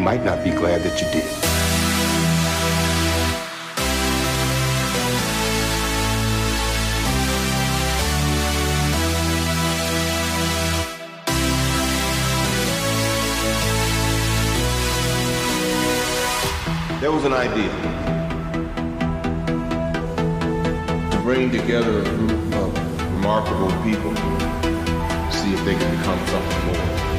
might not be glad that you did. There was an idea to bring together a group of remarkable people, see if they could become something more.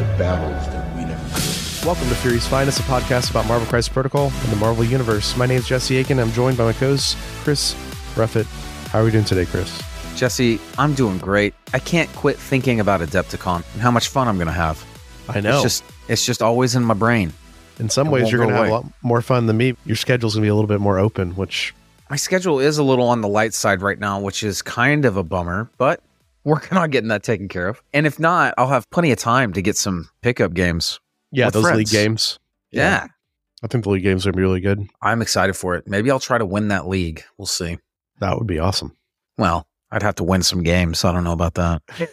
Like the battles that we never could. Welcome to Fury's Finest, a podcast about Marvel Crisis Protocol and the Marvel Universe. My name is Jesse Aiken. I'm joined by my co-host, Chris Ruffett. How are we doing today, Chris? Jesse, I'm doing great. I can't quit thinking about Adepticon and how much fun I'm going to have. I know. It's just it's just always in my brain. In some it ways, you're going to have a lot more fun than me. Your schedule's going to be a little bit more open, which My schedule is a little on the light side right now, which is kind of a bummer, but working on getting that taken care of. And if not, I'll have plenty of time to get some pickup games. yeah, With those league games. Yeah. I think the league games are going to be really good. I'm excited for it. Maybe I'll try to win that league. We'll see. That would be awesome. Well, I'd have to win some games. I don't know about that.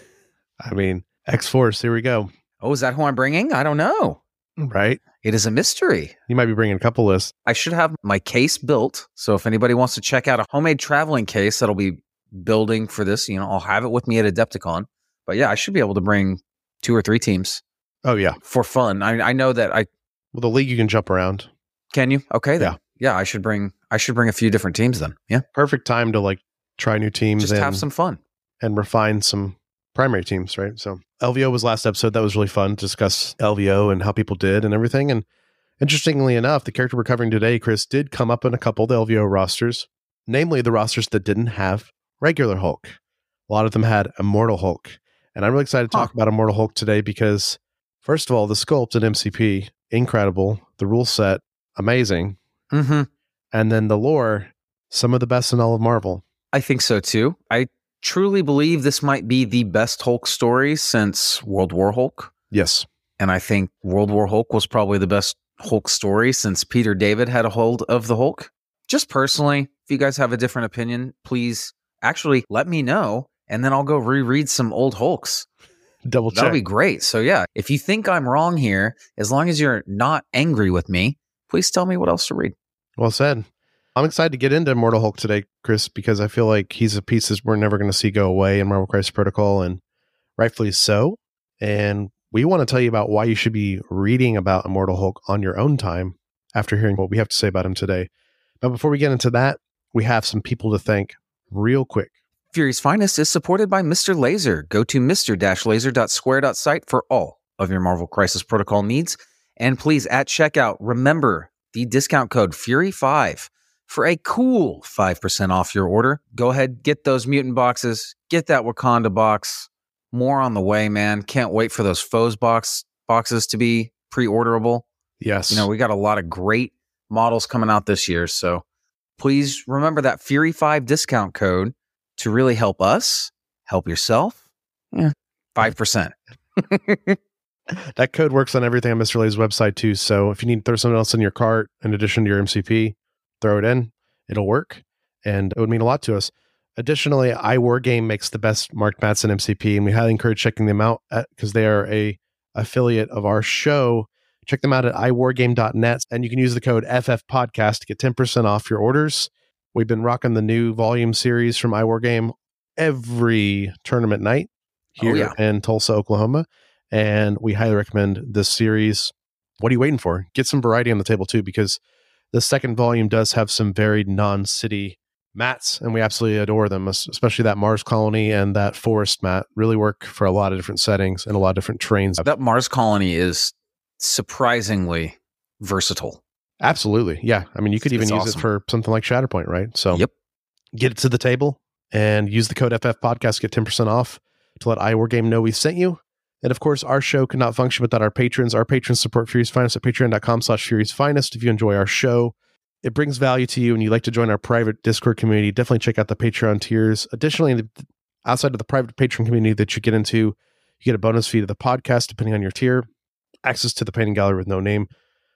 I mean, X Force. Here we go. Oh, is that who I'm bringing? I don't know. Right? It is a mystery. You might be bringing a couple lists. I should have my case built. So if anybody wants to check out a homemade traveling case that'll be building for this, you know, I'll have it with me at Adepticon. But yeah, I should be able to bring two or three teams Oh yeah. for fun. I, I know that I Well, the league you can jump around. can you. Okay, then. Yeah. Yeah, I should bring I should bring a few different teams then. Yeah, Perfect time to like try new teams just and, have some fun. and refine some primary teams, right? So LVO was last episode. That was really fun to discuss LVO and how people did and everything. And interestingly enough, the character we're covering today, Chris, did come up in a couple of the LVO rosters, namely the rosters that didn't have regular Hulk. A lot of them had Immortal Hulk. And I'm really excited to talk Huh. about Immortal Hulk today because, first of all, the sculpt in MCP, incredible. The rule set, amazing. Mm-hmm. And then the lore, some of the best in all of Marvel. I think so too. I truly believe this might be the best Hulk story since World War Hulk. Yes. And I think World War Hulk was probably the best Hulk story since Peter David had a hold of the Hulk. Just personally, if you guys have a different opinion, please actually let me know. And then I'll go reread some old Hulks. Double check. That'll be great. So, yeah, if you think I'm wrong here, as long as you're not angry with me, please tell me what else to read. Well said. I'm excited to get into Immortal Hulk today, Chris, because I feel like he's a piece that we're never going to see go away in Marvel Crisis Protocol, and rightfully so. And we want to tell you about why you should be reading about Immortal Hulk on your own time after hearing what we have to say about him today. But before we get into that, we have some people to thank real quick. Fury's Finest is supported by Mr. Laser. Go to mr-laser.square.site for all of your Marvel Crisis Protocol needs. And please, at checkout, remember the discount code FURY5 for a cool 5% off your order. Go ahead, get those mutant boxes, get that Wakanda box. More on the way, man. Can't wait for those foes box boxes to be pre-orderable. Yes. You know, we got a lot of great models coming out this year. So please remember that Fury 5 discount code to really help us, help yourself. Yeah, 5%. that code works on everything on Mr. Lay's website too. So if you need to throw something else in your cart in addition to your MCP, throw it in. It'll work. And it would mean a lot to us. Additionally, iWarGame makes the best Mark Matson MCP, and we highly encourage checking them out because they are a affiliate of our show. Check them out at iwargame.net, and you can use the code FFPodcast to get 10% off your orders. We've been rocking the new volume series from iWarGame every tournament night Oh, here yeah. in Tulsa, Oklahoma. And we highly recommend this series. What are you waiting for? Get some variety on the table too, because the second volume does have some varied non-city mats, and we absolutely adore them. Especially that Mars colony and that forest mat really work for a lot of different settings and a lot of different trains. That Mars colony is surprisingly versatile. Absolutely, yeah. I mean, you could even It's use awesome. it for something like Shatterpoint, right? So Yep. get it to the table and use the code FF Podcast to get ten percent off to let iWarGame know we sent you. And of course, our show could not function without our patrons. Our patrons support Fury's Finest at patreon.com slash Fury's Finest. If you enjoy our show, it brings value to you and you'd like to join our private Discord community, definitely check out the Patreon tiers. Additionally, outside of the private Patreon community that you get into, you get a bonus feed of the podcast depending on your tier, access to the painting gallery with no name,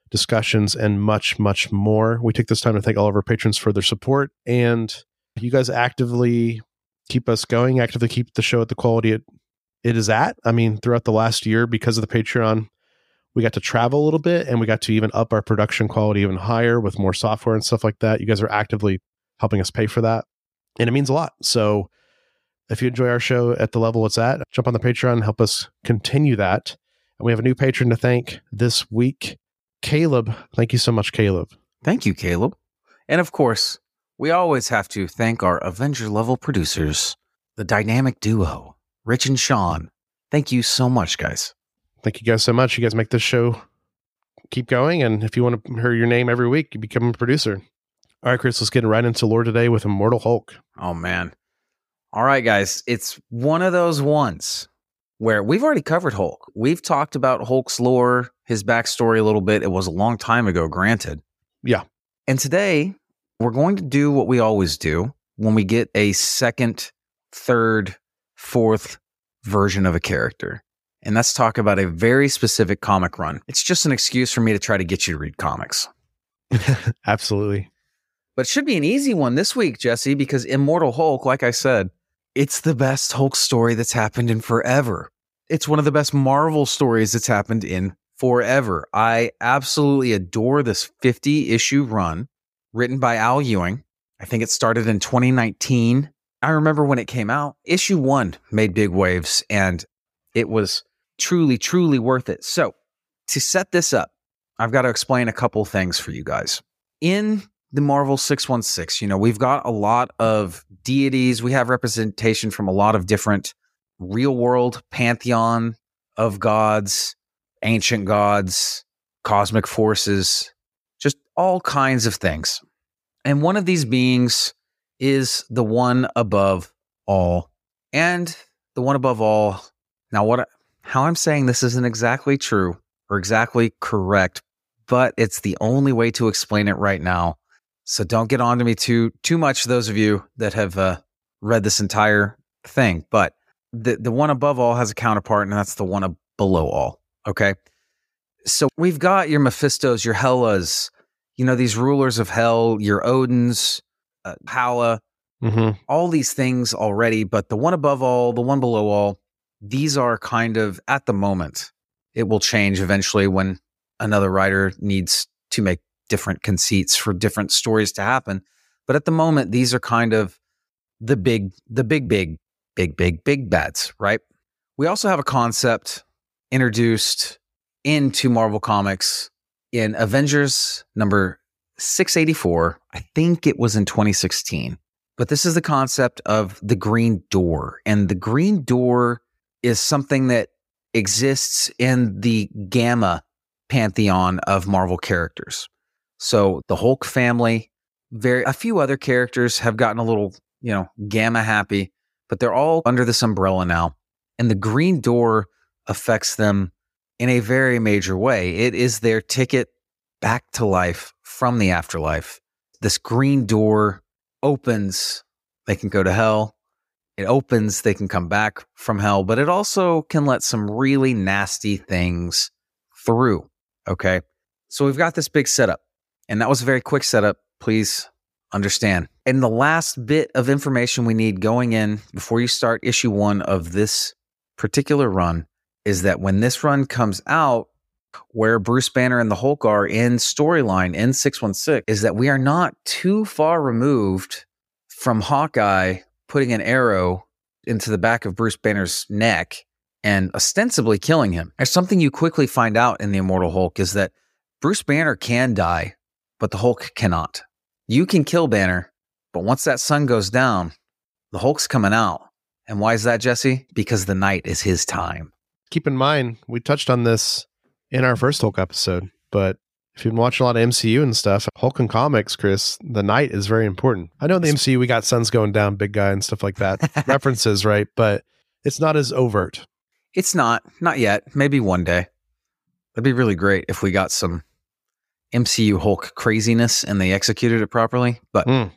discussions, and much, much more. We take this time to thank all of our patrons for their support and you guys actively keep us going, actively keep the show at the quality it, it is at. I mean, throughout the last year, because of the Patreon, we got to travel a little bit and we got to even up our production quality even higher with more software and stuff like that. You guys are actively helping us pay for that. And it means a lot. So if you enjoy our show at the level it's at, jump on the Patreon help us continue that. And we have a new patron to thank this week, Caleb. Thank you so much, Caleb. Thank you, Caleb. And of course, we always have to thank our Avenger level producers, the dynamic duo, Rich and Sean. Thank you so much, guys. Thank you guys so much. You guys make this show keep going. And if you want to hear your name every week, you become a producer. All right, Chris, let's get right into lore today with Immortal Hulk. Oh, man. All right, guys. It's one of those ones where we've already covered Hulk. We've talked about Hulk's lore, his backstory a little bit. It was a long time ago, granted. Yeah. And today we're going to do what we always do when we get a second, third, fourth version of a character. And let's talk about a very specific comic run. It's just an excuse for me to try to get you to read comics. Absolutely. But it should be an easy one this week, Jesse, because Immortal Hulk, like I said, it's the best Hulk story that's happened in forever. It's one of the best Marvel stories that's happened in forever. I absolutely adore this 50 issue run written by Al Ewing. I think it started in 2019. I remember when it came out, issue one made big waves and it was truly, truly worth it. So, to set this up, I've got to explain a couple things for you guys. In the Marvel 616, you know, we've got a lot of deities, we have representation from a lot of different real world pantheon of gods, ancient gods, cosmic forces, just all kinds of things. And one of these beings is the one above all. And the one above all. Now, what how I'm saying this isn't exactly true or exactly correct, but it's the only way to explain it right now. So don't get on to me too too much. Those of you that have uh, read this entire thing, but the the one above all has a counterpart, and that's the one below all. Okay, so we've got your Mephistos, your Helas, you know, these rulers of hell, your Odins, uh, Hala, Mm-hmm. all these things already, but the one above all, the one below all, these are kind of at the moment. It will change eventually when another writer needs to make different conceits for different stories to happen. But at the moment, these are kind of the big, the big, big, big, big, big bads, right? We also have a concept introduced into Marvel Comics in Avengers number 684. I think it was in 2016. But this is the concept of the green door. And the green door is something that exists in the gamma pantheon of Marvel characters. So the Hulk family, very a few other characters have gotten a little, you know, gamma happy, but they're all under this umbrella now. And the green door affects them in a very major way. It is their ticket back to life from the afterlife. This green door opens, they can go to hell. It opens, they can come back from hell, but it also can let some really nasty things through. Okay. So we've got this big setup, and that was a very quick setup. Please understand. And the last bit of information we need going in before you start issue one of this particular run is that when this run comes out, where Bruce Banner and the Hulk are in storyline in 616 is that we are not too far removed from Hawkeye putting an arrow into the back of Bruce Banner's neck and ostensibly killing him. There's something you quickly find out in the Immortal Hulk is that Bruce Banner can die, but the Hulk cannot. You can kill Banner, but once that sun goes down, the Hulk's coming out. And why is that, Jesse? Because the night is his time. Keep in mind, we touched on this in our first Hulk episode, but if you've been watching a lot of MCU and stuff, Hulk and comics, Chris, the night is very important. I know in the MCU we got suns going down, big guy and stuff like that, references, right? But it's not as overt. It's not, not yet. Maybe one day. That'd be really great if we got some MCU Hulk craziness and they executed it properly, but Mm.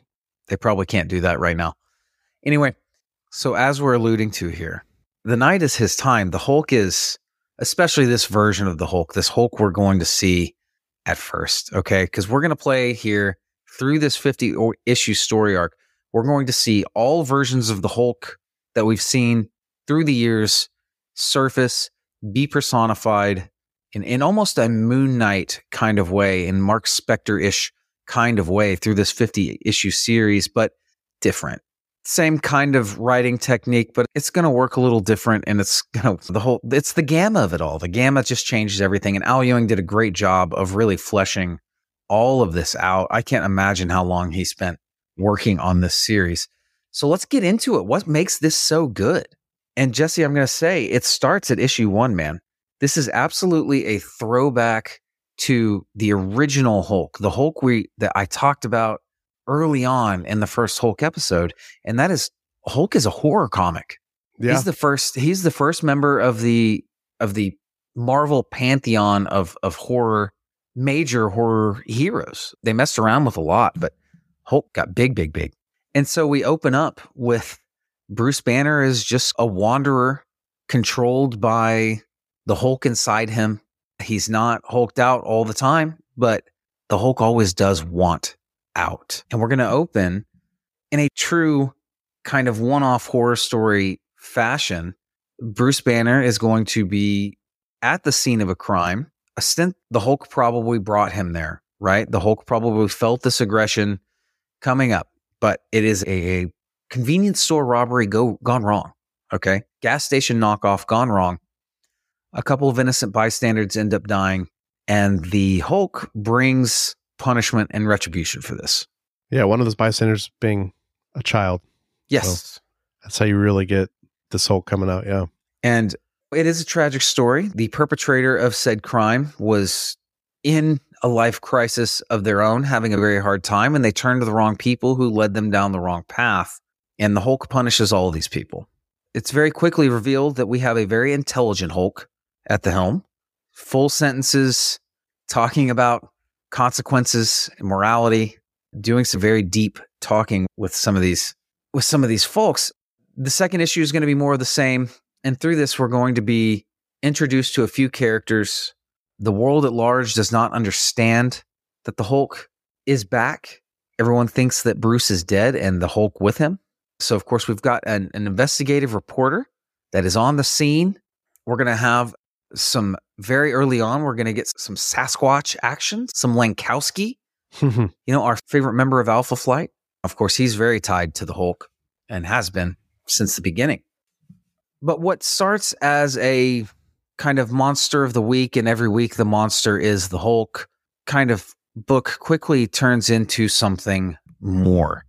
they probably can't do that right now. Anyway, so as we're alluding to here, the night is his time. The Hulk is, especially this version of the Hulk, this Hulk we're going to see at first, okay? Because we're going to play here through this 50 issue story arc. We're going to see all versions of the Hulk that we've seen through the years surface, be personified in, in almost a Moon Knight kind of way, in Mark Spector ish kind of way through this 50 issue series, but different. Same kind of writing technique, but it's going to work a little different. And it's going to, the whole, it's the gamma of it all. The gamma just changes everything. And Al Ewing did a great job of really fleshing all of this out. I can't imagine how long he spent working on this series. So let's get into it. What makes this so good? And Jesse, I'm going to say it starts at issue one, man. This is absolutely a throwback to the original Hulk, the Hulk we that I talked about early on in the first Hulk episode, and that is Hulk is a horror comic. Yeah. He's the first. He's the first member of the of the Marvel pantheon of of horror major horror heroes. They messed around with a lot, but Hulk got big, big, big. And so we open up with Bruce Banner is just a wanderer controlled by the Hulk inside him. He's not hulked out all the time, but the Hulk always does want out. And we're going to open in a true kind of one off horror story fashion. Bruce Banner is going to be at the scene of a crime. A stint, the Hulk probably brought him there, right? The Hulk probably felt this aggression coming up, but it is a, a convenience store robbery go gone wrong. Okay. Gas station knockoff gone wrong. A couple of innocent bystanders end up dying, and the Hulk brings punishment and retribution for this. Yeah, one of those bystanders being a child. Yes. That's how you really get this Hulk coming out. Yeah. And it is a tragic story. The perpetrator of said crime was in a life crisis of their own, having a very hard time, and they turned to the wrong people who led them down the wrong path. And the Hulk punishes all these people. It's very quickly revealed that we have a very intelligent Hulk at the helm, full sentences talking about consequences and morality, doing some very deep talking with some of these with some of these folks. The second issue is going to be more of the same. And through this, we're going to be introduced to a few characters. The world at large does not understand that the Hulk is back. Everyone thinks that Bruce is dead and the Hulk with him. So, of course, we've got an, an investigative reporter that is on the scene. We're going to have some very early on, we're going to get some Sasquatch action, some Langkowski, you know, our favorite member of Alpha Flight. Of course, he's very tied to the Hulk and has been since the beginning. But what starts as a kind of monster of the week, and every week the monster is the Hulk kind of book quickly turns into something more,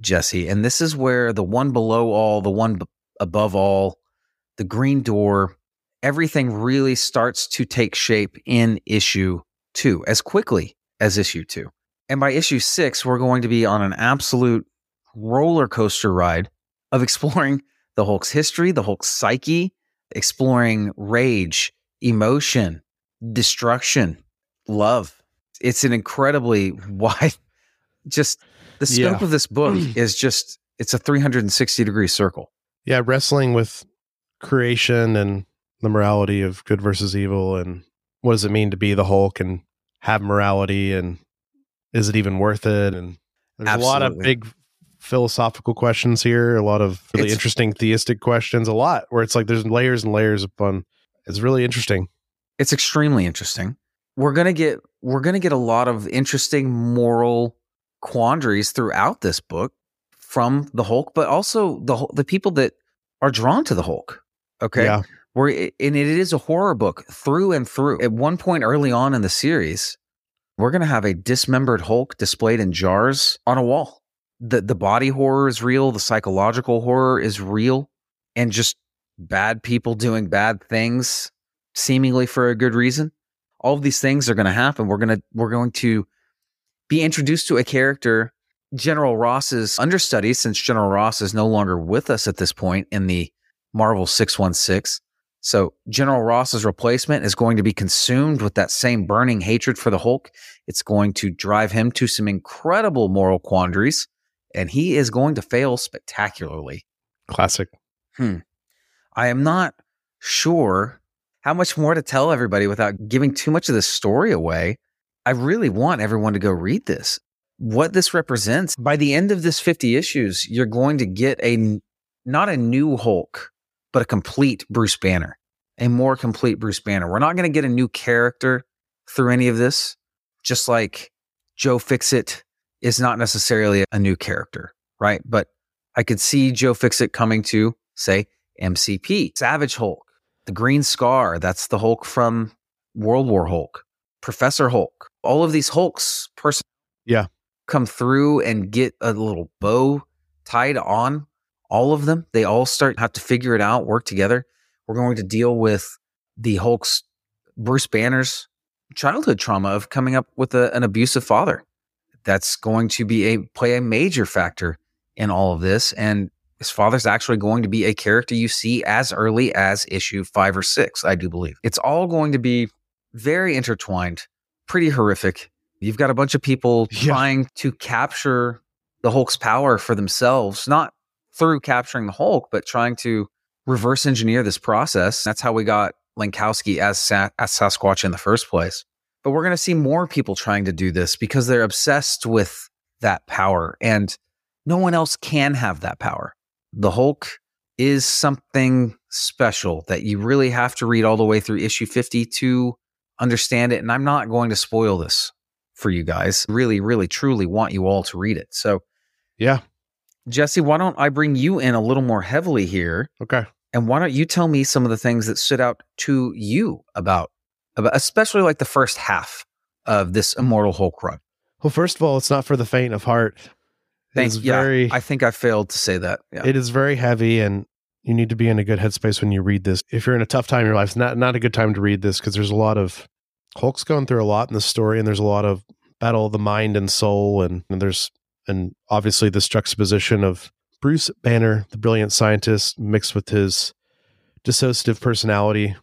Jesse. And this is where the one below all, the one b- above all, the green door, everything really starts to take shape in issue two as quickly as issue two. And by issue six, we're going to be on an absolute roller coaster ride of exploring the Hulk's history, the Hulk's psyche, exploring rage, emotion, destruction, love. It's an incredibly wide, just the scope Yeah. of this book is just, it's a 360 degree circle. yeah, wrestling with creation and the morality of good versus evil and what does it mean to be the Hulk and have morality and is it even worth it? And there's a lot of big philosophical questions here, a lot of really It's- interesting theistic questions, a lot where it's like there's layers and layers upon it's really interesting. It's extremely interesting. We're gonna get we're gonna get a lot of interesting moral quandaries throughout this book from the Hulk, but also the the people that are drawn to the Hulk. Okay, Yeah. Where it, and it is a horror book through and through. At one point early on in the series, we're gonna have a dismembered Hulk displayed in jars on a wall. the The body horror is real. The psychological horror is real, and just bad people doing bad things seemingly for a good reason. All of these things are going to happen. We're going to we're going to be introduced to a character, General Ross's understudy, since General Ross is no longer with us at this point in the Marvel 616. So General Ross's replacement is going to be consumed with that same burning hatred for the Hulk. It's going to drive him to some incredible moral quandaries, and he is going to fail spectacularly. Classic. Hmm. I am not sure how much more to tell everybody without giving too much of the story away. I really want everyone to go read this. What this represents by the end of this 50 issues, you're going to get a not a new Hulk, but a complete Bruce Banner, a more complete Bruce Banner. We're not going to get a new character through any of this, just like Joe Fixit is not necessarily a new character, right? But I could see Joe Fixit coming to, say, MCP, Savage Hulk, the Green Scar. That's the Hulk from World War Hulk, Professor Hulk. All of these Hulks person Yeah. come through and get a little bow tied on all of them. They all start have to figure it out, work together. We're going to deal with the Hulk's Bruce Banner's childhood trauma of coming up with a, an abusive father. That's going to be a play a major factor in all of this. And his father's actually going to be a character you see as early as issue five or six, I do believe. It's all going to be very intertwined, pretty horrific. You've got a bunch of people Yeah. trying to capture the Hulk's power for themselves, not through capturing the Hulk, but trying to reverse engineer this process. That's how we got Langkowski as, Sa- as Sasquatch in the first place. But we're going to see more people trying to do this because they're obsessed with that power. And no one else can have that power. The Hulk is something special that you really have to read all the way through issue 50 to understand it. And I'm not going to spoil this for you guys. Really, really, truly want you all to read it. So, Yeah. Jesse, why don't I bring you in a little more heavily here? Okay. And why don't you tell me some of the things that stood out to you about, about especially like the first half of this Immortal Hulk run? Well, first of all, it's not for the faint of heart. Thanks. It's Yeah, very I think I failed to say that. Yeah. it is very heavy and you need to be in a good headspace when you read this. If you're in a tough time in your life, it's not not a good time to read this because there's a lot of Hulk's going through a lot in the story and there's a lot of battle of the mind and soul and, and there's and obviously this juxtaposition of Bruce Banner, the brilliant scientist, mixed with his dissociative personality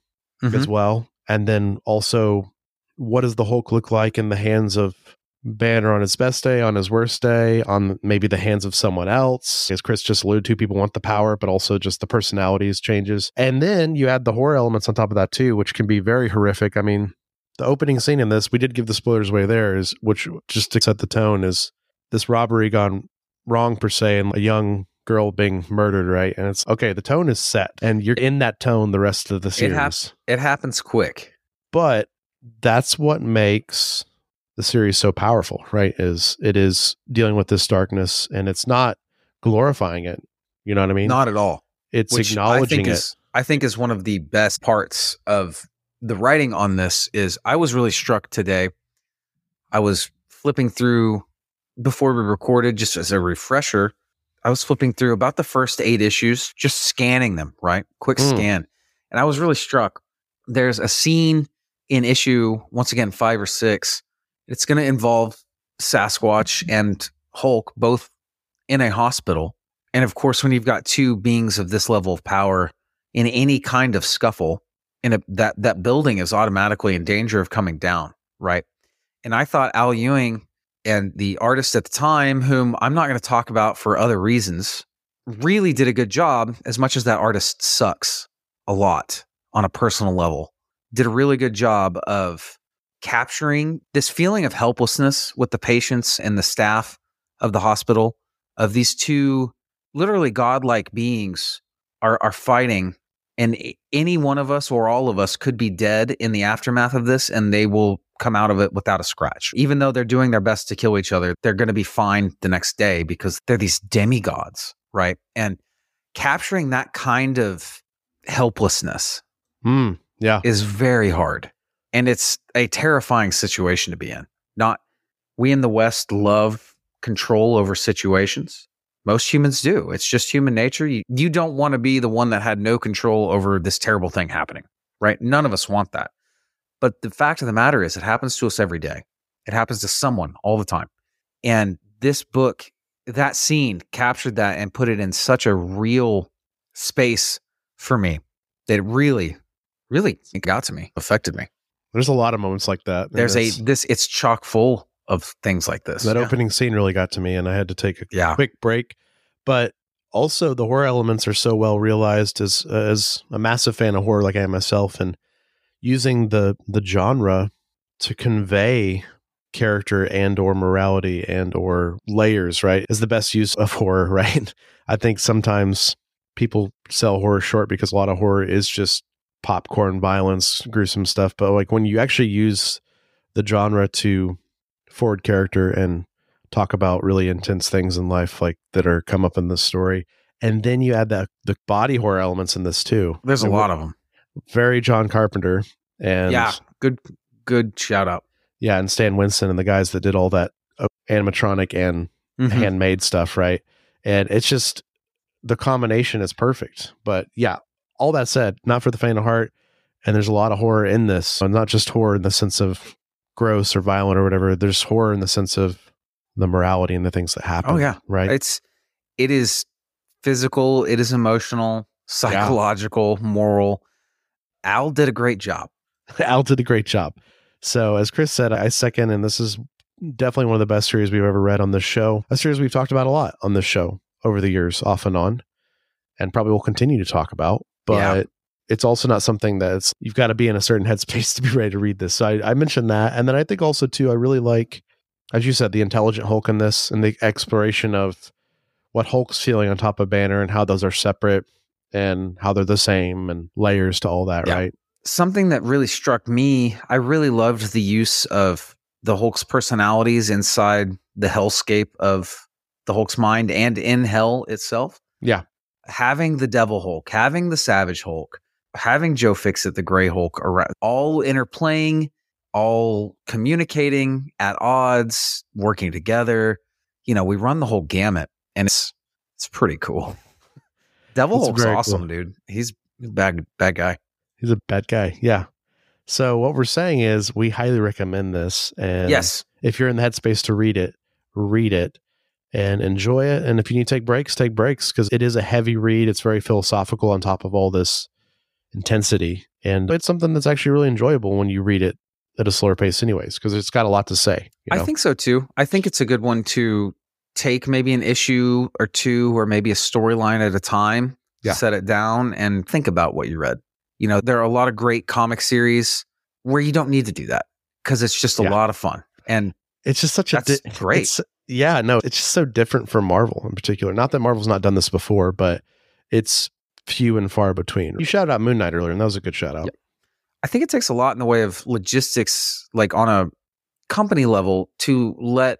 Mhm. as well. And then also, what does the Hulk look like in the hands of Banner on his best day, on his worst day, on maybe the hands of someone else? As Chris just alluded to, people want the power, but also just the personalities changes. And then you add the horror elements on top of that too, which can be very horrific. I mean, the opening scene in this, we did give the spoilers away there, is which just to set the tone is this robbery gone wrong per se, and a young girl being murdered, right? And it's okay, the tone is set, and you're in that tone the rest of the It series. hap- It happens quick. but that's what makes the series so powerful, right? Is it is dealing with this darkness and it's not glorifying it. You know what I mean? Not at all. it's which acknowledging I think it. Is, I think is one of the best parts of the writing on this is I was really struck today. I was flipping through before we recorded, just as a refresher. I was flipping through about the first eight issues, just scanning them, right? Quick Mm. scan. And I was really struck. There's a scene in issue, once again, five or six. It's going to involve Sasquatch and Hulk both in a hospital. And of course, when you've got two beings of this level of power in any kind of scuffle, in a, that that building is automatically in danger of coming down, right? And I thought Al Ewing and the artist at the time, whom I'm not going to talk about for other reasons, mm-hmm. really did a good job. As much as that artist sucks a lot on a personal level, did a really good job of capturing this feeling of helplessness with the patients and the staff of the hospital of these two literally godlike beings are are fighting and any one of us or all of us could be dead in the aftermath of this and they will come out of it without a scratch. Even though they're doing their best to kill each other they're going to be fine the next day because they're these demigods right? And capturing that kind of helplessness Mm, yeah. is very hard. And it's a terrifying situation to be in. Not we in the west love control over situations. Most humans do. It's just human nature. You, you don't want to be the one that had no control over this terrible thing happening right? None of us want that but the fact of the matter is it happens to us every day it happens to someone all the time and this book that scene captured that and put it in such a real space for me that it really really it got to me, affected me. There's a lot of moments like that. There's a this it's chock full of things like this. that Yeah. opening scene really got to me, and I had to take a Yeah. quick break. But also, the horror elements are so well realized. As as a massive fan of horror, like I am myself, and using the the genre to convey character and or morality and or layers right is the best use of horror right i think sometimes people sell horror short because a lot of horror is just popcorn violence gruesome stuff but like when you actually use the genre to forward character and talk about really intense things in life like that are come up in this story and then you add that the body horror elements in this too There's a lot of them. Very john carpenter and Yeah. Good good shout out. yeah and stan winston and the guys that did all that uh, animatronic and Mhm. handmade stuff right and it's just the combination is perfect but yeah all that said not for the faint of heart and there's a lot of horror in this so not just horror in the sense of gross or violent or whatever there's horror in the sense of the morality and the things that happen Oh, yeah. right It's it is physical, it is emotional, psychological, moral. Al did a great job. Al did a great job. So, as Chris said, I second, and this is definitely one of the best series we've ever read on this show. A series we've talked about a lot on this show over the years, off and on, and probably will continue to talk about. But Yeah. it's also not something that's you've got to be in a certain headspace to be ready to read this. So, I, I mentioned that, and then I think also too, I really like, as you said, the intelligent Hulk in this and the exploration of what Hulk's feeling on top of Banner and how those are separate and how they're the same and layers to all that, Yeah. right? Something that really struck me, I really loved the use of the Hulk's personalities inside the hellscape of the Hulk's mind and in hell itself. Yeah. Having the Devil Hulk, having the Savage Hulk, having Joe Fixit, the Gray Hulk, around, all interplaying, all communicating at odds, working together. You know, we run the whole gamut, and it's it's pretty cool. Devil Hulk's awesome, cool. dude. He's a bad bad guy. He's a bad guy. Yeah. So what we're saying is we highly recommend this. And yes, if you're in the headspace to read it, read it and enjoy it. And if you need to take breaks, take breaks because it is a heavy read. It's very philosophical on top of all this intensity. And it's something that's actually really enjoyable when you read it at a slower pace, anyways, because it's got a lot to say. you I think so too. I think it's a good one to take maybe an issue or two or maybe a storyline at a time, Yeah. set it down and think about what you read. You know, there are a lot of great comic series where you don't need to do that because it's just a Yeah. lot of fun. And it's just such a di- great. it's- yeah, no, it's just so different from Marvel in particular. Not that Marvel's not done this before, but it's few and far between. You shouted out Moon Knight earlier, and that was a good shout out. Yep. I think it takes a lot in the way of logistics, like on a company level, to let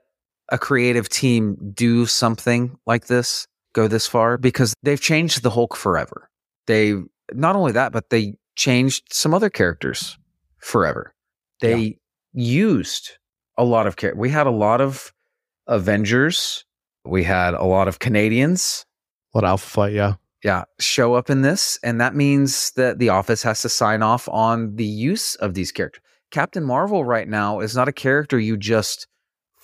a creative team do something like this, go this far, because they've changed the Hulk forever. They not only that, but they changed some other characters forever. They used a lot of characters. We had a lot of Avengers. We had a lot of Canadians A lot of Alpha Flight, yeah. yeah, show up in this, and that means that the office has to sign off on the use of these characters. Captain Marvel right now is not a character you just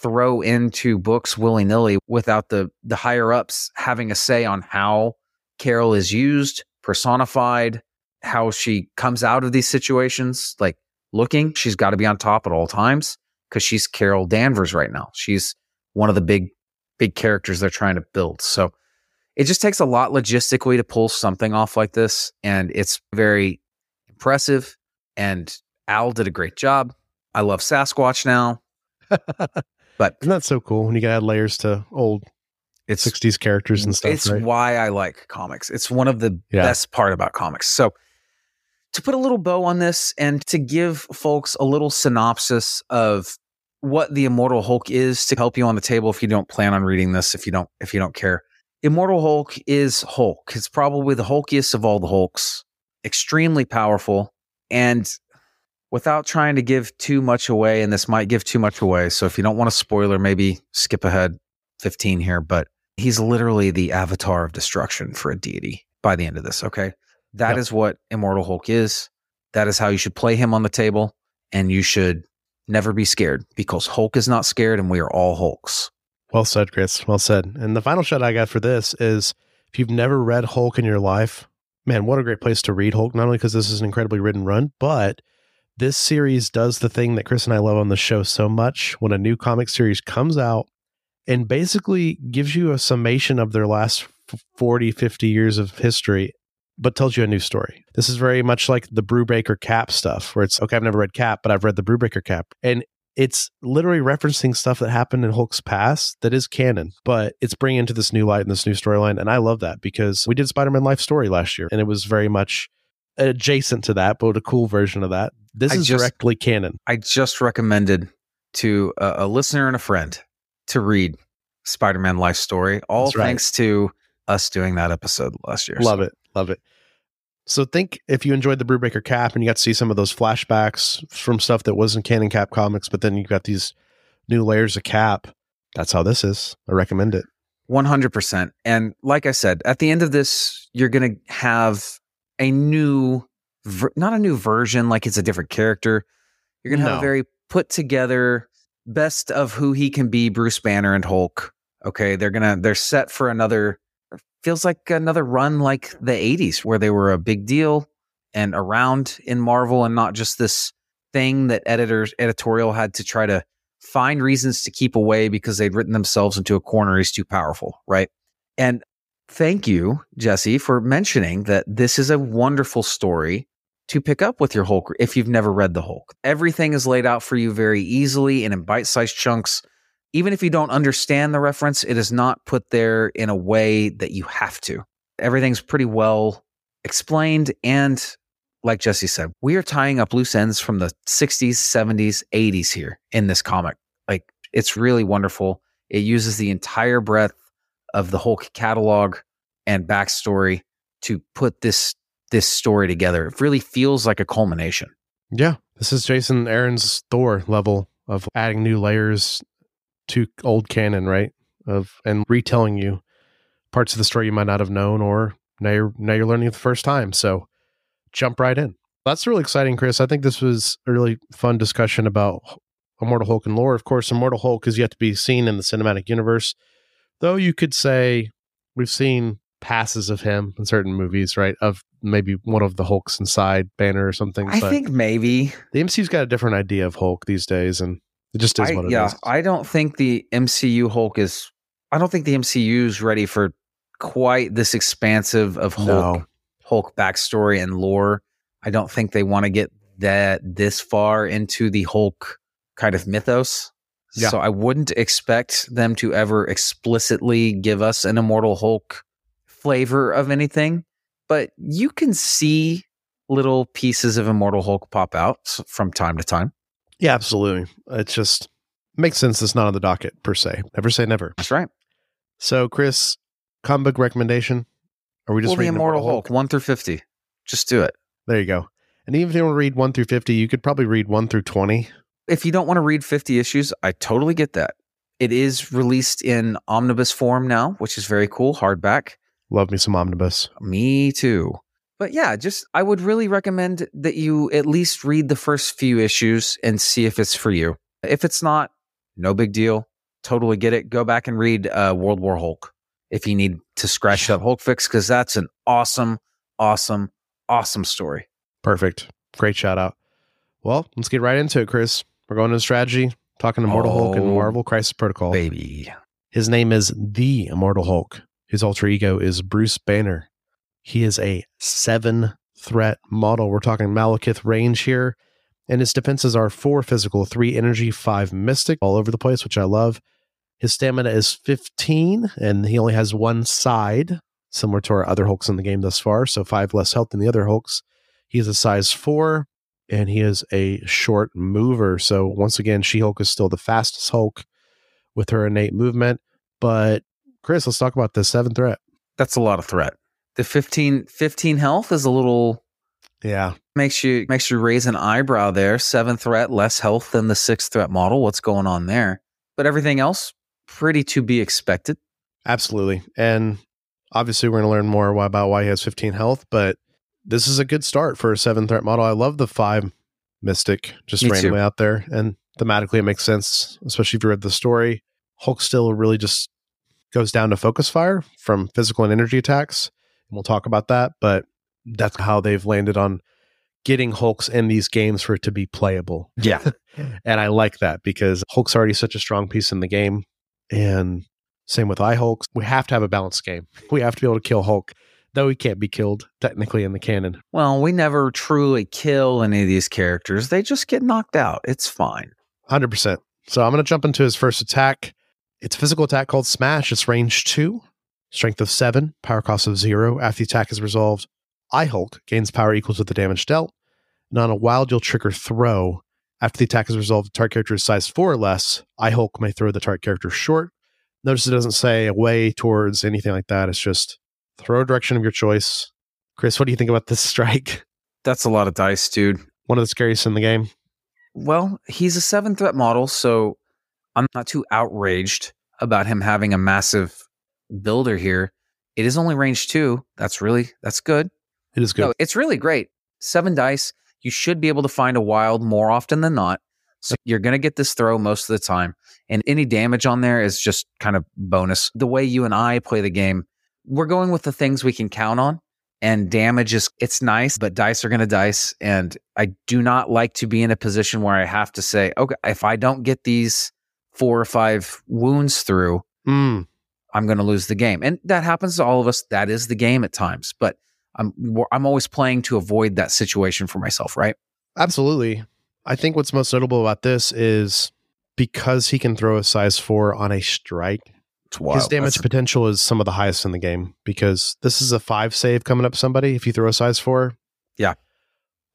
throw into books willy nilly without the the higher ups having a say on how Carol is used, personified, how she comes out of these situations. Like looking, she's got to be on top at all times because she's Carol Danvers right now. She's one of the big big characters they're trying to build. So it just takes a lot logistically to pull something off like this and it's very impressive and al did a great job i love sasquatch now but Isn't that so cool when you can add layers to old it's 60s characters and stuff, it's right? why i like comics. It's one of the Yeah. best part about comics. So to put a little bow on this and to give folks a little synopsis of what the immortal hulk is to help you on the table if you don't plan on reading this if you don't if you don't care. Immortal hulk is hulk. It's probably the hulkiest of all the hulks. Extremely powerful. And without trying to give too much away and this might give too much away so if you don't want a spoiler maybe skip ahead 15 here but he's literally the avatar of destruction for a deity by the end of this okay That is Yep. what immortal hulk is that is how you should play him on the table and you should never be scared because hulk is not scared and we are all hulks Well said, Chris. Well said. And the final shot I got for this is if you've never read Hulk in your life, man, what a great place to read Hulk, not only because this is an incredibly written run, but this series does the thing that Chris and I love on the show so much when a new comic series comes out and basically gives you a summation of their last 40, 50 years of history, but tells you a new story. This is very much like the Brubaker Cap stuff, where it's okay, I've never read Cap, but I've read the Brubaker Cap. And it's literally referencing stuff that happened in Hulk's past that is canon, but it's bringing into this new light and this new storyline. And I love that because we did Spider Man Life Story last year, and it was very much adjacent to that, but a cool version of that. This I is just- directly canon. I just recommended to a, a listener and a friend to read Spider Man Life Story, all That's right. thanks to us doing that episode last year. Love it. Love it. So think if you enjoyed the Brubaker Cap and you got to see some of those flashbacks from stuff that wasn't canon Cap comics, but then you got these new layers of Cap. That's how this is. I recommend it. 100%. And like I said, at the end of this, you're going to have a new, ver- not a new version, like it's a different character. You're going to have No. a very put together best of who he can be, Bruce Banner and Hulk. Okay. They're going to, they're set for another, feels like another run like the 80s where they were a big deal and around in Marvel and not just this thing that editors, editorial had to try to find reasons to keep away because they'd written themselves into a corner. He's too powerful, right? And thank you, Jesse, for mentioning that this is a wonderful story to pick up with your Hulk if you've never read the Hulk. Everything is laid out for you very easily and in bite sized chunks. Even if you don't understand the reference, it is not put there in a way that you have to. Everything's pretty well explained. And like Jesse said, we are tying up loose ends from the 60s, 70s, 80s here in this comic. Like it's really wonderful. It uses the entire breadth of the Hulk catalog and backstory to put this this story together. It really feels like a culmination. Yeah. This is Jason Aaron's Thor level of adding new layers to old canon, right? Of and retelling you parts of the story you might not have known or now you're now you're learning the first time. So jump right in. That's really exciting, Chris. I think this was a really fun discussion about Immortal Hulk and lore. Of course, Immortal Hulk is yet to be seen in the cinematic universe, though you could say we've seen passes of him in certain movies, right? Of maybe one of the Hulks inside Banner or something. I think maybe the MCU's got a different idea of Hulk these days, and it just is I, what it is. yeah, I don't think the MCU Hulk is. I don't think the MCU's ready for quite this expansive of Hulk No. Hulk backstory and lore. I don't think they want to get that this far into the Hulk kind of mythos. Yeah. So I wouldn't expect them to ever explicitly give us an Immortal Hulk flavor of anything, but you can see little pieces of Immortal Hulk pop out from time to time. yeah, absolutely. It just makes sense. It's not on the docket per se. Never say never. That's right. So, Chris, comic book recommendation? Are we just well, reading Immortal Hulk, 1 through 50. Just do it. There you go. And even if you want to read one through fifty, you could probably read one through twenty. If you don't want to read 50 issues, I totally get that. It is released in omnibus form now, which is very cool, hardback. Love me some omnibus. Me too. But yeah, just I would really recommend that you at least read the first few issues and see if it's for you. If it's not, no big deal. Totally get it. Go back and read uh, World War Hulk if you need to scratch that Hulk fix because that's an awesome, awesome, awesome story. Perfect. Great shout out. Well, let's get right into it, Chris. We're going into strategy, talking Immortal Hulk and Oh, Marvel Crisis Protocol. Baby. His name is the Immortal Hulk. His alter ego is Bruce Banner. He is a seven threat model. We're talking Malekith range here. And his defenses are four physical, three energy, five mystic, all over the place, which I love. His stamina is 15, and he only has one side, similar to our other Hulks in the game thus far. So five less health than the other Hulks. He is a size four, and he is a short mover. So once again, She Hulk is still the fastest Hulk with her innate movement. But Chris, let's talk about the seven threat. That's a lot of threat. The 15, 15 health is a little Yeah. makes you makes you raise an eyebrow there. Seven threat, less health than the six threat model. What's going on there? But everything else, pretty to be expected. Absolutely. And obviously, we're going to learn more about why he has 15 health, but this is a good start for a seven threat model. I love the five mystic just Me too. randomly out there. And thematically, it makes sense, especially if you read the story. Hulk still really just goes down to focus fire from physical and energy attacks. And we'll talk about that. But that's how they've landed on getting Hulks in these games for it to be playable. Yeah. And I like that because Hulk's already such a strong piece in the game. And same with I Hulks. We have to have a balanced game. We have to be able to kill Hulk, though he can't be killed technically in the canon. well, we never truly kill any of these characters. They just get knocked out. It's fine. 100%. So I'm going to jump into his first attack. It's a physical attack called Smash. It's range two, strength of seven, power cost of zero. After the attack is resolved, I Hulk gains power equal to the damage dealt. And on a wild, you'll trigger throw. After the attack is resolved, the target character is size four or less. I Hulk may throw the target character short. Notice it doesn't say away towards anything like that. It's just throw a direction of your choice. Chris, what do you think about this strike? That's a lot of dice, dude. One of the scariest in the game. Well, he's a seven threat model, so I'm not too outraged about him having a massive builder here. It is only range two. That's really that's good. It is good. No, it's really great. Seven dice. You should be able to find a wild more often than not. So you're going to get this throw most of the time. And any damage on there is just kind of bonus. The way you and I play the game, we're going with the things we can count on. And damage is, it's nice, but dice are going to dice. And I do not like to be in a position where I have to say, okay, if I don't get these four or five wounds through, Mm, I'm going to lose the game. And that happens to all of us. That is the game at times. But I'm I'm always playing to avoid that situation for myself, right? Absolutely. I think what's most notable about this is because he can throw a size four on a strike, his damage That's- potential is some of the highest in the game because this is a five save coming up somebody if you throw a size four. Yeah.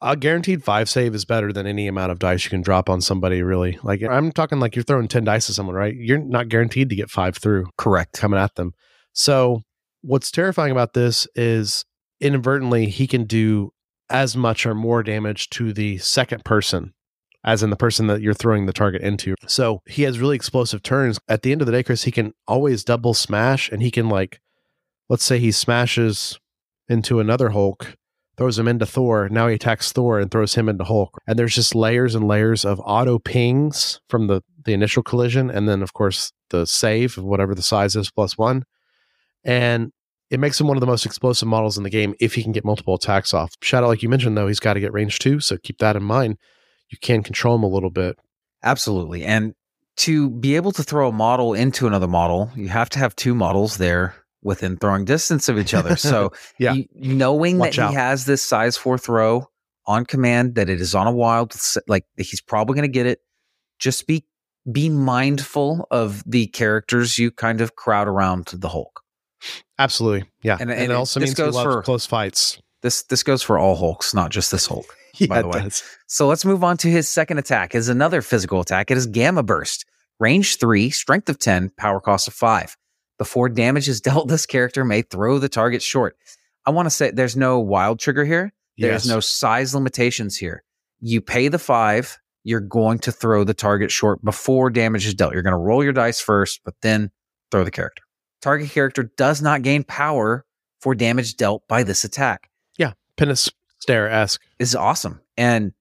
A guaranteed five save is better than any amount of dice you can drop on somebody, really. Like I'm talking like you're throwing 10 dice at someone, right? You're not guaranteed to get five through correct. coming at them. So what's terrifying about this is inadvertently he can do as much or more damage to the second person as in the person that you're throwing the target into. So he has really explosive turns. At the end of the day, Chris, he can always double smash and he can like let's say he smashes into another Hulk, throws him into Thor. Now he attacks Thor and throws him into Hulk. And there's just layers and layers of auto pings from the the initial collision and then of course the save of whatever the size is plus one. And it makes him one of the most explosive models in the game if he can get multiple attacks off. Shadow, like you mentioned, though, he's got to get range too. So keep that in mind. You can control him a little bit. Absolutely. And to be able to throw a model into another model, you have to have two models there within throwing distance of each other. So Yeah. you- knowing Watch that out. he has this size four throw on command, that it is on a wild, like he's probably going to get it. Just be be mindful of the characters you kind of crowd around the Hulk. Absolutely. Yeah. And- And, and it also means he loves for- close fights. This this goes for all Hulks, not just this Hulk. by the it way. does. So let's move on to his second attack. Is another physical attack. It is Gamma Burst, range three, strength of ten, power cost of five. Before damage is dealt, this character may throw the target short. I want to say there's no wild trigger here. There's Yes. no size limitations here. You pay the five, you're going to throw the target short before damage is dealt. You're going to roll your dice first, but then throw the character. Target character does not gain power for damage dealt by this attack Penance stare esque. is awesome. And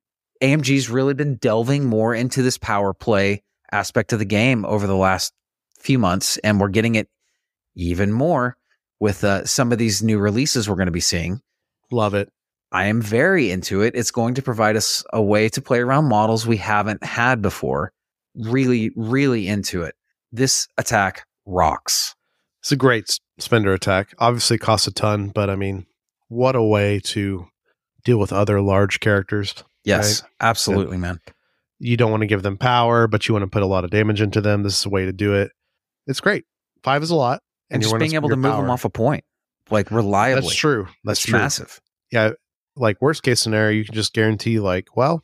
AMG's really been delving more into this power play aspect of the game over the last few months, and we're getting it even more with uh, some of these new releases we're going to be seeing. Love it. I am very into it. It's going to provide us a way to play around models we haven't had before. Really, really into it. This attack rocks. It's a great spender attack. Obviously, costs a ton, but I mean, what a way to deal with other large characters. Yes, absolutely, man. You don't want to give them power, but you want to put a lot of damage into them. This is a way to do it. It's great. Five is a lot, And, you just being able to move power. them off a point, like reliably. That's true. That's That's true. massive. Yeah, like worst case scenario, you can just guarantee, like, well,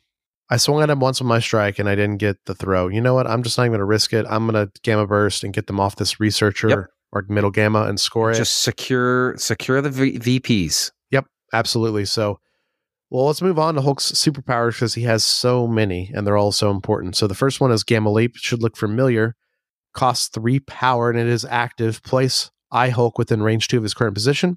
I swung at him once with my strike and I didn't get the throw. You know what? I'm just not even going to risk it. I'm going to gamma burst and get them off this researcher Yep. or middle gamma and score it. Just secure secure the v- VPs. Yep, absolutely. So, well, let's move on to Hulk's superpowers because he has so many and they're all so important. So, the first one is Gamma Leap. Should look familiar. Costs three power and it is active. Place I Hulk within range two of his current position.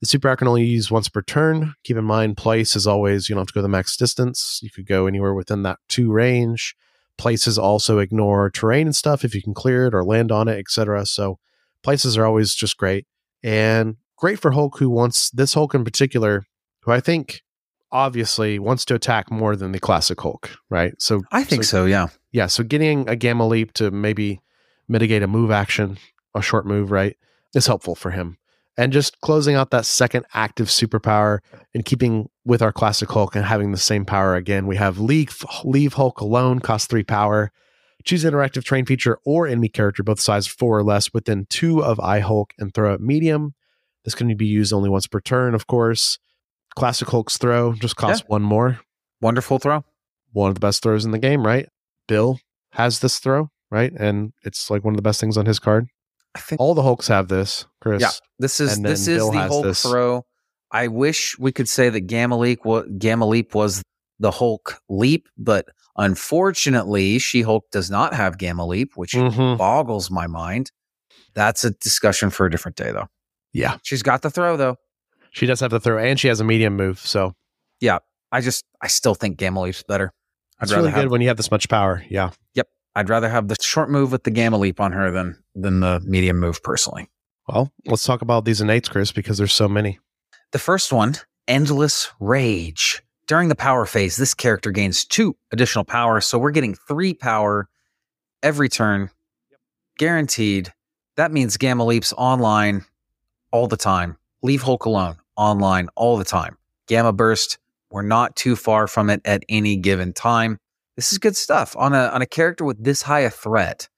The superpower can only use once per turn. Keep in mind, place is always, you don't have to go the max distance. You could go anywhere within that two range. Places also ignore terrain and stuff if you can clear it or land on it, etc. So, places are always just great. And great for Hulk who wants this Hulk in particular, who I think obviously wants to attack more than the classic Hulk, right? So I think so, yeah. Yeah, so getting a gamma leap to maybe mitigate a move action, a short move, right, is helpful for him. And just closing out that second active superpower and keeping with our classic Hulk and having the same power again. We have leave, leave Hulk alone, cost three power. Choose interactive terrain feature or enemy character, both size four or less, within two of I Hulk and throw at medium. This can be used only once per turn, of course. Classic Hulk's throw just costs Yeah. one more. Wonderful throw. One of the best throws in the game, right? Bill has this throw, right? And it's like one of the best things on his card. I think All the Hulks have this, Chris. Yeah, this is this is Bill the Hulk this. throw. I wish we could say that Gamma Leap wa- Gamma Leap was the Hulk leap, but unfortunately, She Hulk does not have Gamma Leap, which Mhm. boggles my mind. That's a discussion for a different day, though. Yeah. She's got the throw, though. She does have the throw, and she has a medium move. So yeah, I just, I still think Gamma Leap's better. I'd it's really have, good when you have this much power. Yeah. Yep. I'd rather have the short move with the Gamma Leap on her than than the medium move, personally. Well, let's talk about these innates, Chris, because there's so many. The first one, Endless Rage. During the power phase, this character gains two additional power. So we're getting three power every turn, guaranteed. That means Gamma Leaps online all the time. Leave Hulk alone online all the time. Gamma Burst, we're not too far from it at any given time. This is good stuff on a on a character with this high a threat.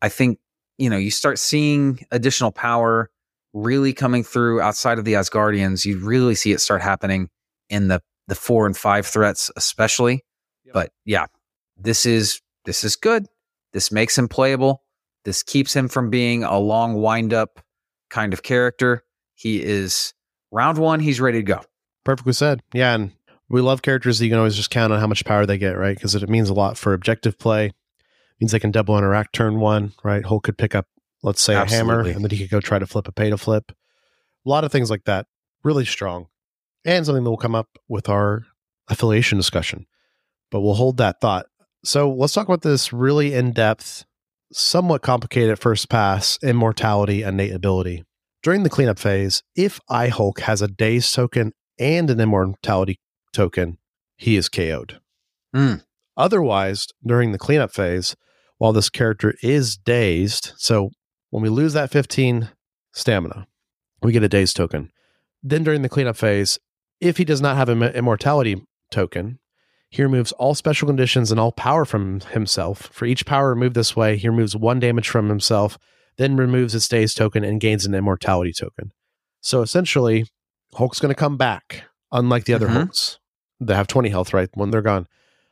I think you know you start seeing additional power really coming through outside of the Asgardians, you really see it start happening in the the four and five threats, especially. But yeah, this is this is good. This makes him playable. This keeps him from being a long wind up kind of character. He is round one. He's ready to go. Perfectly said. Yeah. And we love characters that you can always just count on how much power they get, right? Because it means a lot for objective play. means they can double interact turn one, right? Hulk could pick up, let's say, a hammer, and then he could go try to flip a pay to flip. A lot of things like that. Really strong. And something that will come up with our affiliation discussion. But we'll hold that thought. So let's talk about this really in depth, somewhat complicated first pass immortality innate ability. During the cleanup phase, if I Hulk has a daze token and an immortality token, he is KO'd. Mm. Otherwise, during the cleanup phase, while this character is dazed, so when we lose that 15 stamina, we get a daze token. Then during the cleanup phase, if he does not have an immortality token, he removes all special conditions and all power from himself. For each power removed this way, he removes one damage from himself, then removes its daze token and gains an immortality token. So essentially, Hulk's going to come back, unlike the other Mhm. Hulks that have 20 health, right? When they're gone.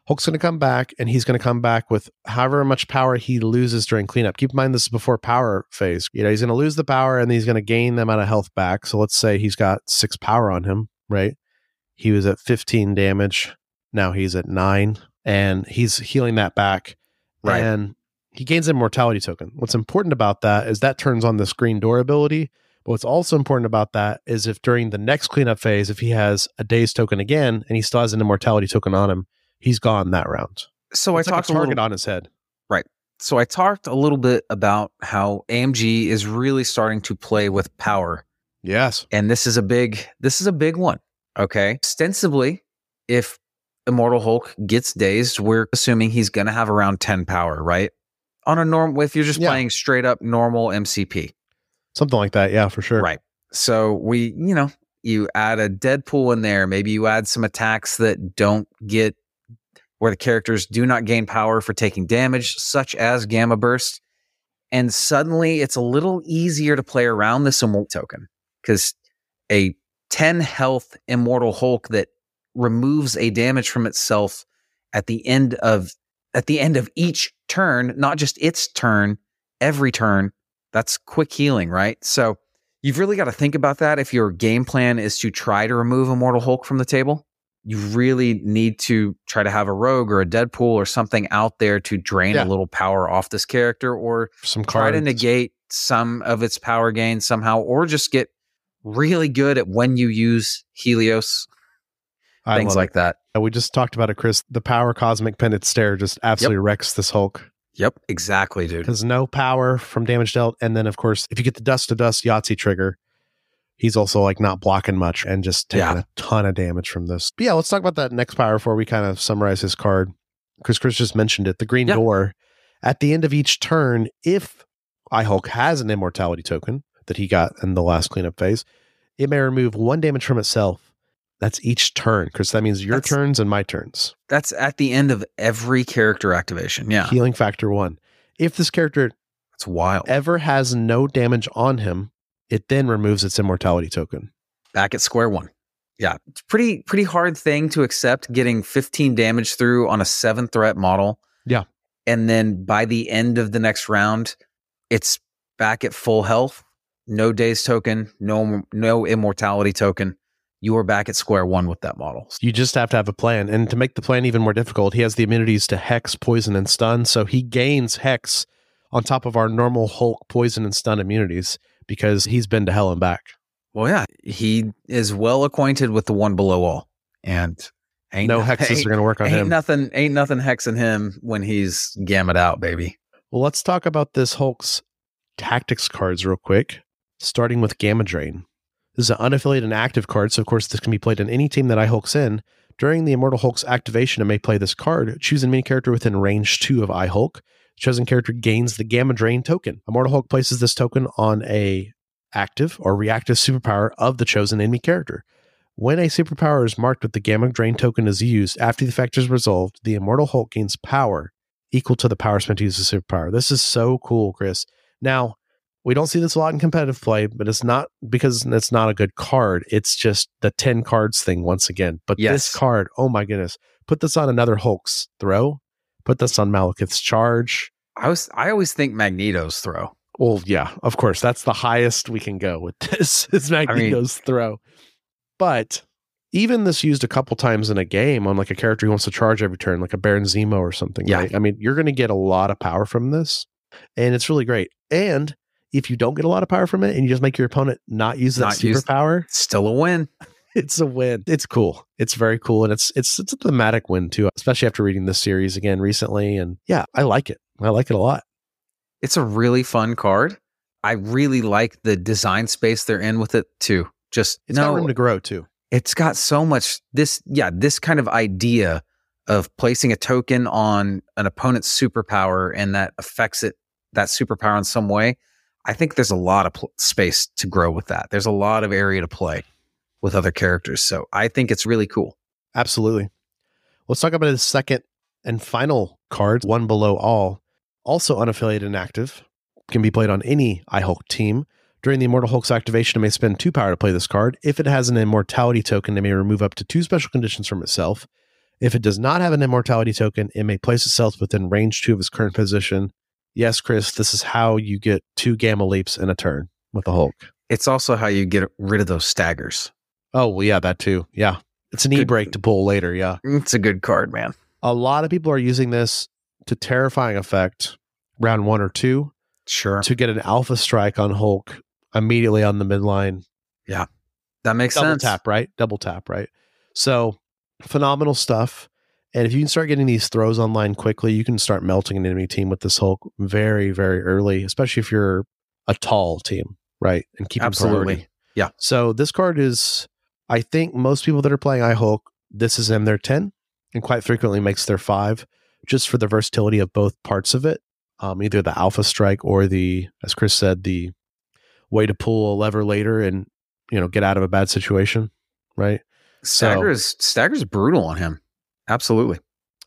Hulk's going to come back and he's going to come back with however much power he loses during cleanup. Keep in mind, this is before power phase. You know, he's going to lose the power and he's going to gain the amount of health back. So let's say he's got six power on him, right? He was at 15 damage. Now he's at nine and he's healing that back. Right. And he gains an immortality token. What's important about that is that turns on the green door ability. But what's also important about that is if during the next cleanup phase, if he has a daze token again and he still has an immortality token on him, he's gone that round. So It's I like talked a a target little on his head. Right. So I talked a little bit about how AMG is really starting to play with power. Yes. And this is a big this is a big one. Okay. Ostensibly, if Immortal Hulk gets dazed, we're assuming he's gonna have around 10 power, right? On a norm if you're just Yeah. playing straight up normal MCP. Something like that. Yeah, for sure. Right. So we, you know, you add a Deadpool in there. Maybe you add some attacks that don't get where the characters do not gain power for taking damage, such as Gamma Burst. And suddenly it's a little easier to play around this immortal token because a 10 health immortal Hulk that removes a damage from itself at the end of at the end of each turn, not just its turn, every turn, that's quick healing, right? So you've really got to think about that if your game plan is to try to remove Immortal Hulk from the table. You really need to try to have a rogue or a Deadpool or something out there to drain Yeah. a little power off this character or Some try cards. to negate some of its power gain somehow or just get really good at when you use Helios, I things like it. that. We just talked about it, Chris. The power cosmic Penance Stare just absolutely wrecks this Hulk. Yep, exactly, dude. because no power from damage dealt. And then, of course, if you get the dust to dust Yahtzee trigger, he's also like not blocking much and just taking Yeah. a ton of damage from this. But yeah, let's talk about that next power before we kind of summarize his card. Because Chris just mentioned it. The green Yeah. door at the end of each turn, if I Hulk has an immortality token that he got in the last cleanup phase, it may remove one damage from itself. That's each turn, Chris. That means your That's- turns and my turns. That's at the end of every character activation. Yeah. Healing factor one. If this character It's wild. ever has no damage on him, it then removes its immortality token. Back at square one. Yeah. It's pretty pretty hard thing to accept getting 15 damage through on a seven threat model. Yeah. And then by the end of the next round, it's back at full health, no daze token, no no immortality token. You are back at square one with that model. You just have to have a plan. And to make the plan even more difficult, he has the immunities to Hex, Poison, and Stun. So he gains Hex on top of our normal Hulk Poison and Stun immunities because he's been to hell and back. Well, yeah, he is well acquainted with the one below all, and ain't no hexes are going to work on ain't him. nothing ain't nothing hexing him when he's gamut out, baby. well, let's talk about this Hulk's tactics cards real quick, starting with Gamma Drain. This is an unaffiliated and active card, so of course this can be played in any team that I Hulk's in. During the Immortal Hulk's activation, it may play this card. Choose an enemy character within range two of I Hulk. Chosen character gains the Gamma Drain token. Immortal Hulk places this token on a active or reactive superpower of the chosen enemy character. When a superpower is marked with the Gamma Drain token is used after the effect is resolved, the Immortal Hulk gains power equal to the power spent to use the superpower. This is so cool, Chris. Now, we don't see this a lot in competitive play, but it's not because it's not a good card. It's just the 10 cards thing once again. But Yes. this card, oh my goodness, put this on another Hulk's throw, put this on Malekith's charge. I was I always think Magneto's throw. Well, yeah, of course, that's the highest we can go with this is Magneto's throw. But even this used a couple times in a game on like a character who wants to charge every turn, like a Baron Zemo or something. Yeah. Right? I mean, you're going to get a lot of power from this, and it's really great. And if you don't get a lot of power from it, and you just make your opponent not use that Not use- superpower, Still a win. it's a win. It's cool. It's very cool, and it's it's it's a thematic win too, especially after reading this series again recently. And yeah, I like it. I like it a lot. It's a really fun card. I really like the design space they're in with it too. Just It's no, got room to grow too. it's got so much this yeah this kind of idea of placing a token on an opponent's superpower and that affects it that superpower in some way i think there's a lot of pl- space to grow with that there's a lot of area to play with other characters so i think it's really cool Absolutely. Let's talk about his second and final card, one below all, also unaffiliated and active, can be played on any iHulk team. During the Immortal Hulk's activation, it may spend two power to play this card. If it has an immortality token, it may remove up to two special conditions from itself. If it does not have an immortality token, it may place itself within range two of its current position. Yes, Chris, this is how you get two gamma leaps in a turn with the Hulk. it's also how you get rid of those staggers Oh, well, yeah, that too. Yeah. It's an e brake to pull later. Yeah. it's a good card man a lot of people are using this to terrifying effect round one or two sure to get an alpha strike on Hulk immediately on the midline. Yeah. That makes Double sense tap, right? Double tap, right? So phenomenal stuff. And if you can start getting these throws online quickly, you can start melting an enemy team with this Hulk very, very early, especially if you're a tall team, right? And keep Absolutely. Yeah. So this card is, I think most people that are playing I Hulk, this is in their 10 and quite frequently makes their five just for the versatility of both parts of it. Um, either the alpha strike or the, as Chris said, the way to pull a lever later and, you know, get out of a bad situation, right? stagger is stagger's brutal on him absolutely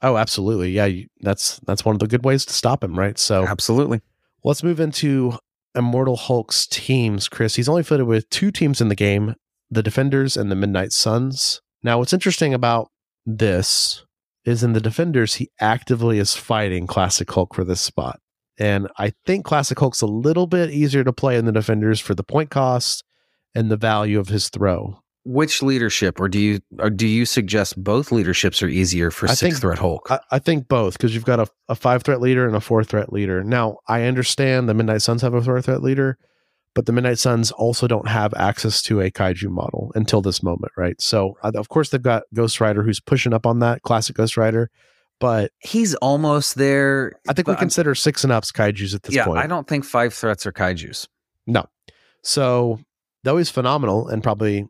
Oh, absolutely. Yeah, you, that's that's one of the good ways to stop him, right? So absolutely let's move into Immortal Hulk's teams, Chris. He's only fitted with two teams in the game, the Defenders and the Midnight Suns. Now, what's interesting about this is in the Defenders, he actively is fighting Classic Hulk for this spot. And I think Classic Hulk's a little bit easier to play in the Defenders for the point cost and the value of his throw. Which leadership, or do you or do you suggest both leaderships are easier for I six think- threat Hulk? I, I think both because you've got a, a five threat leader and a four threat leader. Now, I understand the Midnight Suns have a four threat leader, but the Midnight Suns also don't have access to a kaiju model until this moment, right? So, of course, they've got Ghost Rider who's pushing up on that classic Ghost Rider, but He's almost there. I think we but I'm- consider six and ups kaijus at this yeah, point. I don't think five threats are kaiju's. No. So though he's phenomenal and probably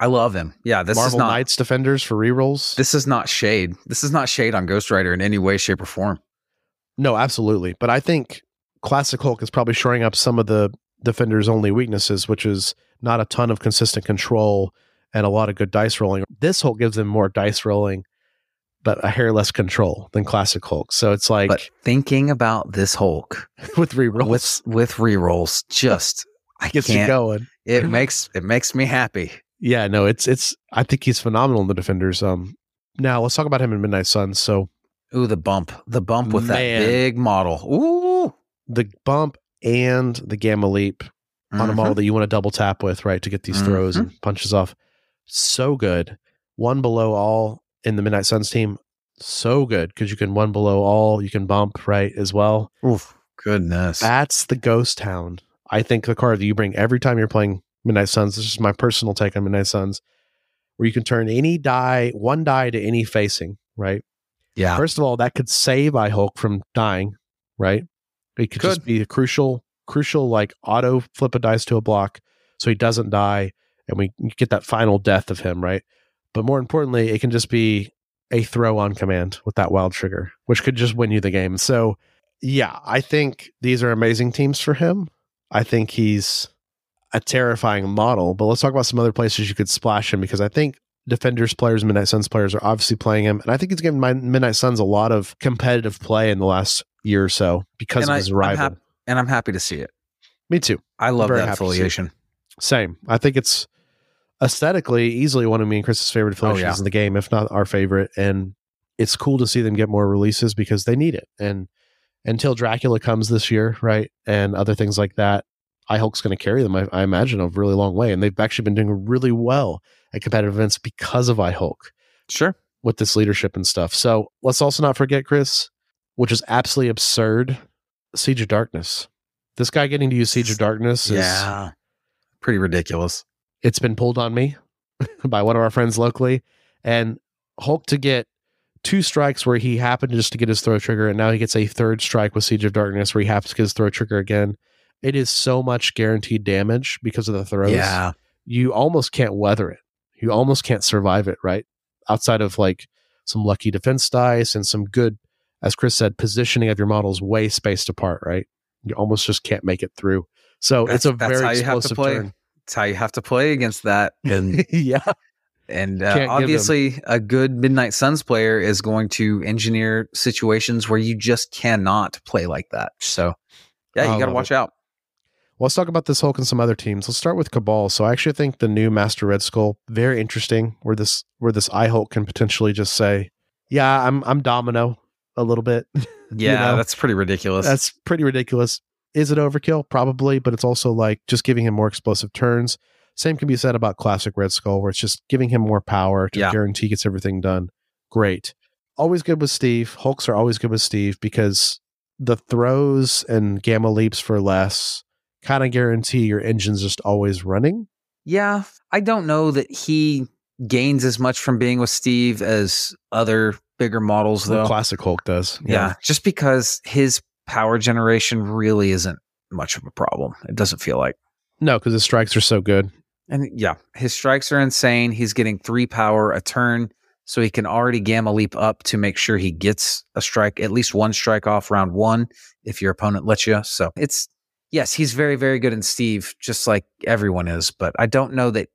I love him. Yeah, this Marvel is not Knights defenders for rerolls. this is not shade. This is not shade on Ghost Rider in any way, shape, or form. No, absolutely. But I think Classic Hulk is probably shoring up some of the defender's only weaknesses, which is not a ton of consistent control and a lot of good dice rolling. This Hulk gives him more dice rolling, but a hair less control than Classic Hulk. So it's like But thinking about this Hulk with rerolls, with with rerolls, just I gets you going. It makes it makes me happy. Yeah, no, it's it's. I think he's phenomenal in the defenders. Um, now let's talk about him in Midnight Suns. So Ooh, the bump, the bump with Man. that big model. Ooh, the bump and the gamma leap on a model that you want to double tap with, right, to get these throws and punches off. So good. One below all in the Midnight Suns team. So good because you can one below all, you can bump, right, as well. Oof, goodness. That's the Ghost Hound. I think the card that you bring every time you're playing Midnight Suns, this is my personal take on Midnight Suns, where you can turn any die, one die to any facing, right? yeah, First of all, that could save I Hulk from dying, right? It could, just be a crucial, crucial like auto flip a dice to a block so he doesn't die and we get that final death of him, right? But more importantly, it can just be a throw on command with that wild trigger, which could just win you the game. So, yeah, I think these are amazing teams for him. I think he's a terrifying model, but let's talk about some other places you could splash him because I think Defenders players, Midnight Suns players are obviously playing him. And I think he's given my Midnight Suns a lot of competitive play in the last year or so because And of I- his I'm hap- and I'm happy to see it. Me too. I love that happy to see it. affiliation. Same. I think it's aesthetically easily one of me and Chris's favorite Oh, yeah. in the game, if not our favorite. And it's cool to see them get more releases because they need it. And until Dracula comes this year, right, and other things like that, I Hulk's going to carry them. I, I imagine a really long way, and they've actually been doing really well at competitive events because of I Hulk Sure. with this leadership and stuff. So let's also not forget Chris, which is absolutely absurd. Siege of Darkness. This guy getting to use Siege of Darkness is Yeah. Pretty ridiculous. it's been pulled on me by one of our friends locally and hulk to get two strikes where he happened just to get his throw trigger and now he gets a third strike with siege of darkness where he happens to get his throw trigger again it is so much guaranteed damage because of the throws Yeah. you almost can't weather it you almost can't survive it right outside of like some lucky defense dice and some good as chris said positioning of your models way spaced apart right you almost just can't make it through so That's- it's a that's very how you have to explosive play. turn It's how you have to play against that. And yeah and uh, obviously a good Midnight Suns player is going to engineer situations where you just cannot play like that. So yeah, you got to watch it. out. Well, let's talk about this Hulk and some other teams. Let's start with Cabal. So I actually think the new Master Red Skull very interesting. Where this where this eye Hulk can potentially just say, "Yeah, I'm I'm Domino a little bit." Yeah, know, that's pretty ridiculous. That's pretty ridiculous. Is it overkill? Probably, but it's also like just giving him more explosive turns. Same can be said about classic Red Skull, where it's just giving him more power to Yeah. guarantee gets everything done. Great. Always good with Steve. Hulks are always good with Steve because the throws and gamma leaps for less kind of guarantee your engine's just always running. Yeah, I don't know that he gains as much from being with Steve as other bigger models, though. Classic Hulk does. yeah. just because his power generation really isn't much of a problem. It doesn't feel like. No, because his strikes are so good. And yeah, his strikes are insane. He's getting three power a turn, so he can already gamma leap up to make sure he gets a strike, at least one strike off round one if your opponent lets you. So it's yes, he's very, very good in Steve, just like everyone is. But I don't know that.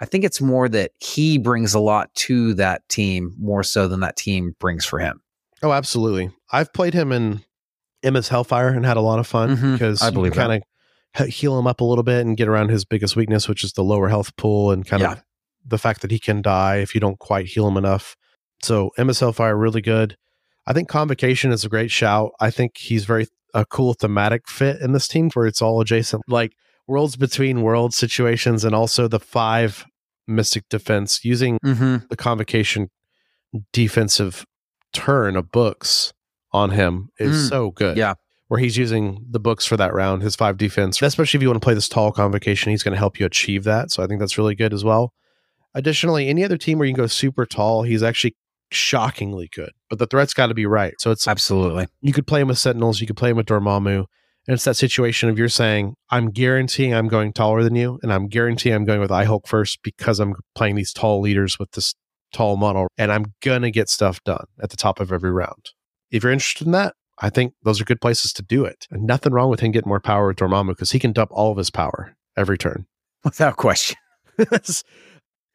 I think it's more that he brings a lot to that team more so than that team brings for him. Oh, absolutely. I've played him in Emma's Hellfire and had a lot of fun Mhm. because I believe kind of heal him up a little bit and get around his biggest weakness, which is the lower health pool and kind Yeah. of the fact that he can die if you don't quite heal him enough. So Emma's Hellfire really good. I think Convocation is a great shout. I think he's very a cool thematic fit in this team where it's all adjacent, like worlds between worlds situations, and also the five Mystic Defense using Mm-hmm. the convocation defensive turn of books on him is Mm. so good. Yeah. Where he's using the books for that round, his five defense, especially if you want to play this tall convocation, he's going to help you achieve that. So I think that's really good as well. Additionally, any other team where you can go super tall, he's actually shockingly good, but the threat's got to be right. So it's Absolutely. you could play him with Sentinels, you could play him with Dormammu, And it's that situation of you're saying, I'm guaranteeing I'm going taller than you, and I'm guaranteeing I'm going with I Hulk first because I'm playing these tall leaders with this tall model, and I'm gonna get stuff done at the top of every round. If you're interested in that, I think those are good places to do it. And nothing wrong with him getting more power with Dormammu because he can dump all of his power every turn. Without question.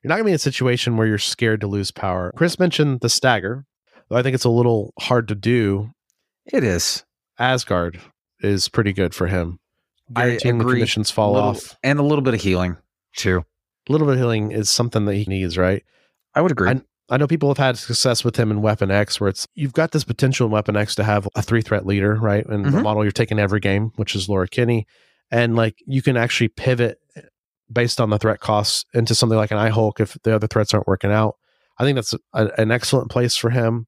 you're not going to be in a situation where you're scared to lose power. Chris mentioned the stagger, though I think it's a little hard to do. It is. Asgard is pretty good for him. I Guaranteeing the agree. conditions fall Little- off. And a little bit of healing, too. A little bit of healing is something that he needs, right? I would agree. I- I know people have had success with him in Weapon X, where it's you've got this potential in Weapon X to have a three threat leader, right? And the Mhm. model you're taking every game, which is Laura Kinney, and like you can actually pivot based on the threat costs into something like an I Hulk if the other threats aren't working out. I think that's a, an excellent place for him.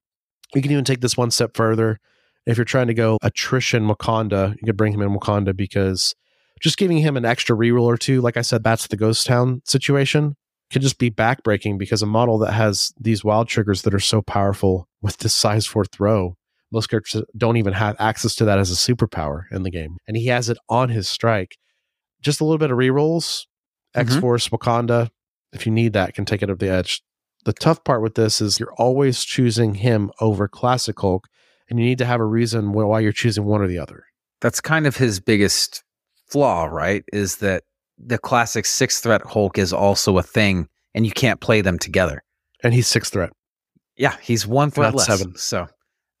You can even take this one step further. If you're trying to go attrition Wakanda, you could bring him in Wakanda because just giving him an extra reroll or two, like I said, that's the Ghost Town situation can just be backbreaking because a model that has these wild triggers that are so powerful with this size four throw, most characters don't even have access to that as a superpower in the game. And he has it on his strike. Just a little bit of rerolls, X Mhm. Force, Wakanda, if you need that, can take it up the edge. The tough part with this is you're always choosing him over Classic Hulk, and you need to have a reason why you're choosing one or the other. That's kind of his biggest flaw, right? Is that the classic six threat Hulk is also a thing and you can't play them together. And he's six threat. Yeah, he's one threat Not less. seven. So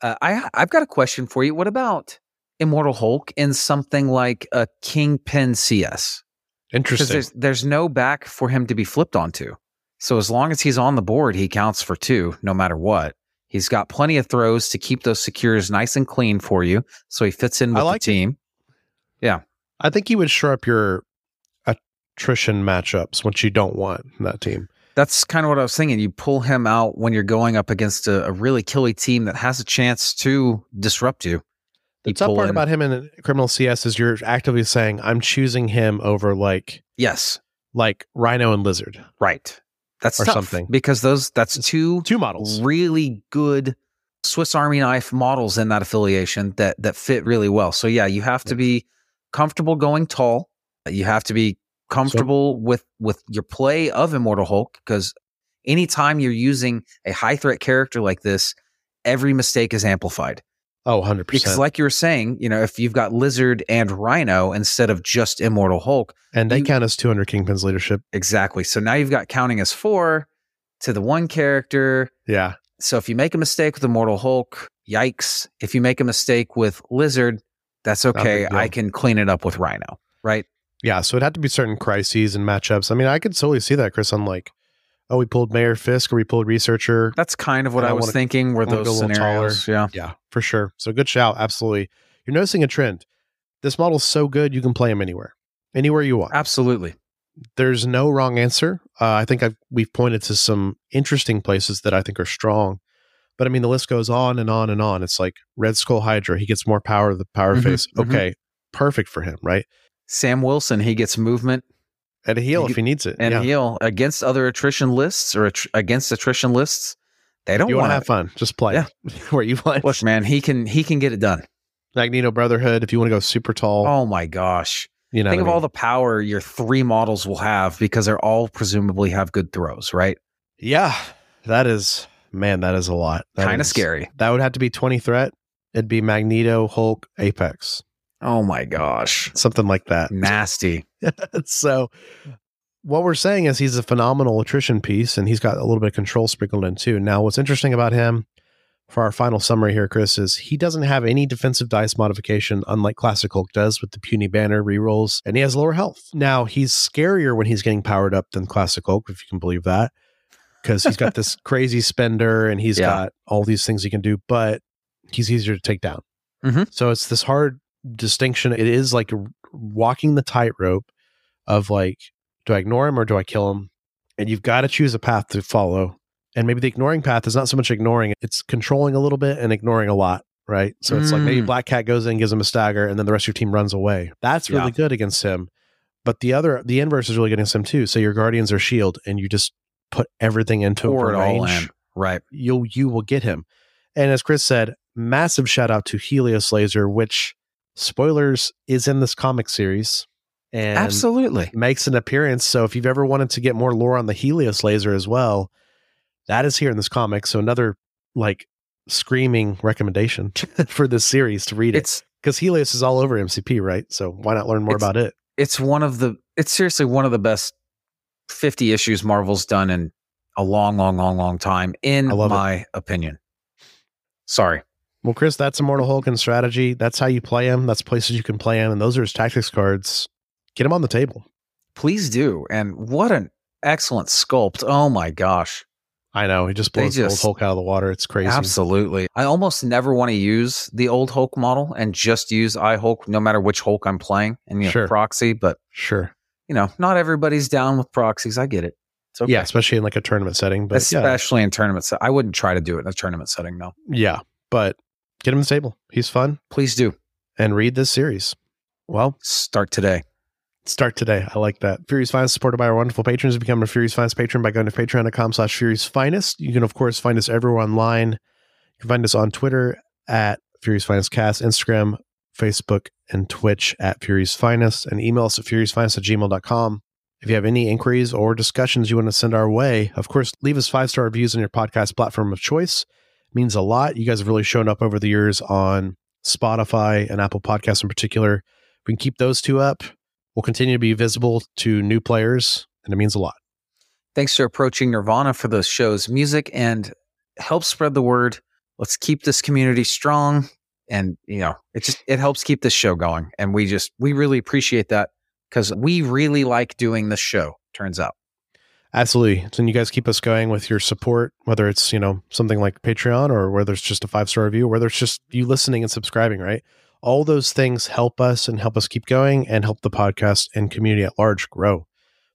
uh, I I've got a question for you. What about Immortal Hulk in something like a Kingpin CS? Interesting. there's there's no back for him to be flipped onto. So as long as he's on the board, he counts for two, no matter what. He's got plenty of throws to keep those secures nice and clean for you, so he fits in with like the it. Yeah. I think you would shore up your attrition matchups, which you don't want in that team. That's kind of what I was thinking. You pull him out when you're going up against a, a really killy team that has a chance to disrupt you. The tough part in- about him in criminal CS is you're actively saying, I'm choosing him over like Yes, like Rhino and Lizard. right. That's Or something. because those that's two Two models. really good Swiss Army knife models in that affiliation that that fit really well. So yeah, you have to be comfortable going tall. You have to be comfortable with with your play of Immortal Hulk because anytime you're using a high threat character like this, every mistake is amplified. Oh, 100%. Because like you were saying, you know, if you've got Lizard and Rhino instead of just Immortal Hulk, and they you- count as 200 Kingpin's leadership. exactly. So now you've got counting as four to the one character. Yeah. So if you make a mistake with Immortal Hulk, yikes. If you make a mistake with Lizard, that's okay. I can clean it up with Rhino, right? Yeah. So it had to be certain crises and matchups. I mean, I could totally see that, Chris, on like, oh, we pulled Mayor Fisk or we pulled Researcher. That's kind of what I, I was wanna- thinking were those little taller. scenarios. Yeah. Yeah, for sure. So good shout. Absolutely. You're noticing a trend. This model's so good, you can play him anywhere, anywhere you want. Absolutely. there's no wrong answer. Uh, I think I've, we've pointed to some interesting places that I think are strong. But I mean, the list goes on and on and on. It's like Red Skull Hydra. He gets more power of the power Mhm, phase. mhm. Okay, perfect for him, right? Sam Wilson, he gets movement And a heal You if he needs it. and yeah. heal against other attrition lists or attr- against attrition lists. They don't you want to have fun, just play Yeah. where you want. Look, man, he can he can get it done. Magneto Brotherhood. If you want to go super tall, Oh my gosh. you know, Think of I all the power your three models will have because they're all presumably have good throws, right? yeah, that is man, that is a lot. Kind of scary. That would have to be twenty threat. It'd be Magneto, Hulk, Apex, Oh my gosh. something like that. Nasty. so what we're saying is he's a phenomenal attrition piece and he's got a little bit of control sprinkled in too. Now, what's interesting about him for our final summary here, Chris, is he doesn't have any defensive dice modification, unlike Classic Hulk does with the puny banner rerolls, and he has lower health. Now, he's scarier when he's getting powered up than Classic Hulk, if you can believe that, because he's got this crazy spender and he's Yeah. got all these things he can do, but he's easier to take down. Mhm. So it's this hard distinction. It is like walking the tightrope of like, do I ignore him or do I kill him? And you've got to choose a path to follow. And maybe the ignoring path is not so much ignoring, it's controlling a little bit and ignoring a lot, right? So it's like maybe Mm. Black Cat goes in, gives him a stagger, and then the rest of your team runs away. That's really Yeah. good against him. But the other, the inverse is really good against him too. So your guardians are shield and you just put everything into Pour it all in. Right. you'll you will get him. And as Chris said, massive shout out to Helios Laser, which Spoilers is in this comic series and Absolutely. makes an appearance. So if you've ever wanted to get more lore on the Helios laser as well, that is here in this comic. So another like screaming recommendation for this series to read it because Helios is all over MCP, right? So why not learn more about it? it's one of the it's seriously one of the best 50 issues Marvel's done in a long, long, long, long time, in love it. my opinion. Sorry. Well, Chris, that's Immortal Hulk and strategy. That's how you play him. That's places you can play him, and those are his tactics cards. Get him on the table. Please do. And what an excellent sculpt. Oh my gosh. I know he just blows the old Hulk out of the water. It's crazy. Absolutely. I almost never want to use the old Hulk model and just use I Hulk no matter which Hulk I'm playing and you know, Sure. proxy, but Sure. you know, not everybody's down with proxies. I get it. It's okay. Yeah, especially in like a tournament setting. But yeah, Especially in tournament set. I wouldn't try to do it in a tournament setting, no. yeah, but get him the table. He's fun Please do. and read this series. Well, Start today. start today. I like that. Fury's Finest supported by our wonderful patrons. Become a Fury's Finest patron by going to patreon.com slash Fury's Finest. You can, of course, find us everywhere online. You can find us on Twitter at Fury's Finest Cast, Instagram, Facebook, and Twitch at Fury's Finest, and email us at furysfinest at gmail.com. If you have any inquiries or discussions you want to send our way, of course, leave us five star reviews on your podcast platform of choice. Means a lot. You guys have really shown up over the years on Spotify and Apple Podcasts in particular. If we can keep those two up, we'll continue to be visible to new players, and it means a lot. Thanks to Approaching Nirvana for those shows music and help spread the word. Let's keep this community strong. And, you know, it just, it helps keep this show going. And we just, we really appreciate that because we really like doing this show, turns out. Absolutely. So you guys keep us going with your support, whether it's, you know, something like Patreon or whether it's just a five star review, whether it's just you listening and subscribing, right? All those things help us and help us keep going and help the podcast and community at large grow.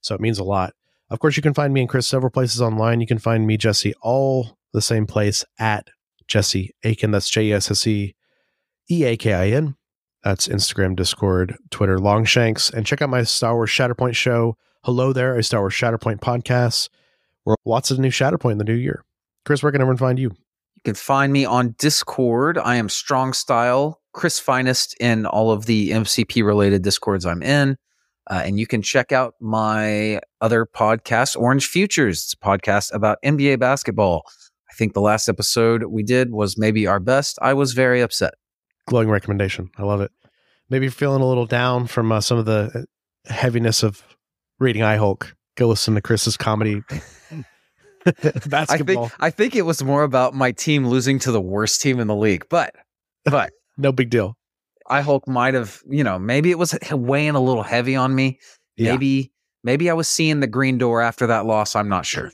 So it means a lot. Of course, you can find me and Chris several places online. You can find me, Jesse, all the same place at Jesse Eakin. That's J E S S E E A K I N. That's Instagram, Discord, Twitter, Longshanks. And check out my Star Wars Shatterpoint show. Hello there, a Star Wars Shatterpoint podcast. Where lots of new Shatterpoint in the new year. Chris, where can everyone find you? You can find me on Discord. I am Strong Style, Chris Finest in all of the MCP related Discords I'm in. Uh, and you can check out my other podcast, Orange Futures. It's a podcast about NBA basketball. I think the last episode we did was maybe our best. I was very upset. Glowing recommendation. I love it. Maybe you're feeling a little down from uh, some of the heaviness of reading I Hulk. Go listen to Chris's comedy I think I think it was more about my team losing to the worst team in the league. But but no big deal. I Hulk might have, you know, maybe it was weighing a little heavy on me. Yeah. Maybe maybe I was seeing the green door after that loss. I'm not sure.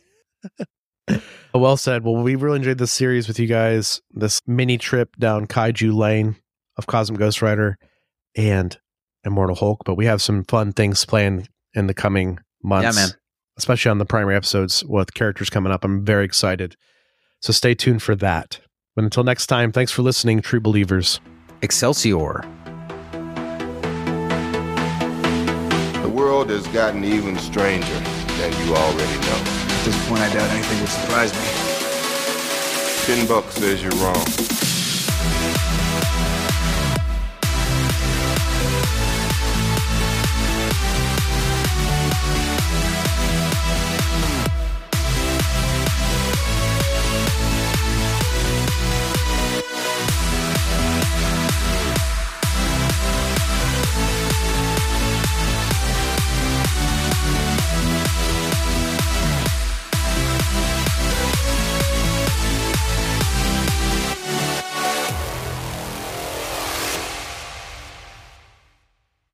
Oh, well said. Well, we really enjoyed this series with you guys. This mini trip down Kaiju Lane of Cosmic Ghost Rider and Immortal Hulk. But we have some fun things planned in the coming months. Yeah, man. Especially on the primary episodes with characters coming up. I'm very excited. So stay tuned for that. But until next time, thanks for listening, true believers. Excelsior. The world has gotten even stranger than you already know. At this point, I doubt anything would surprise me. Ten bucks says you're wrong.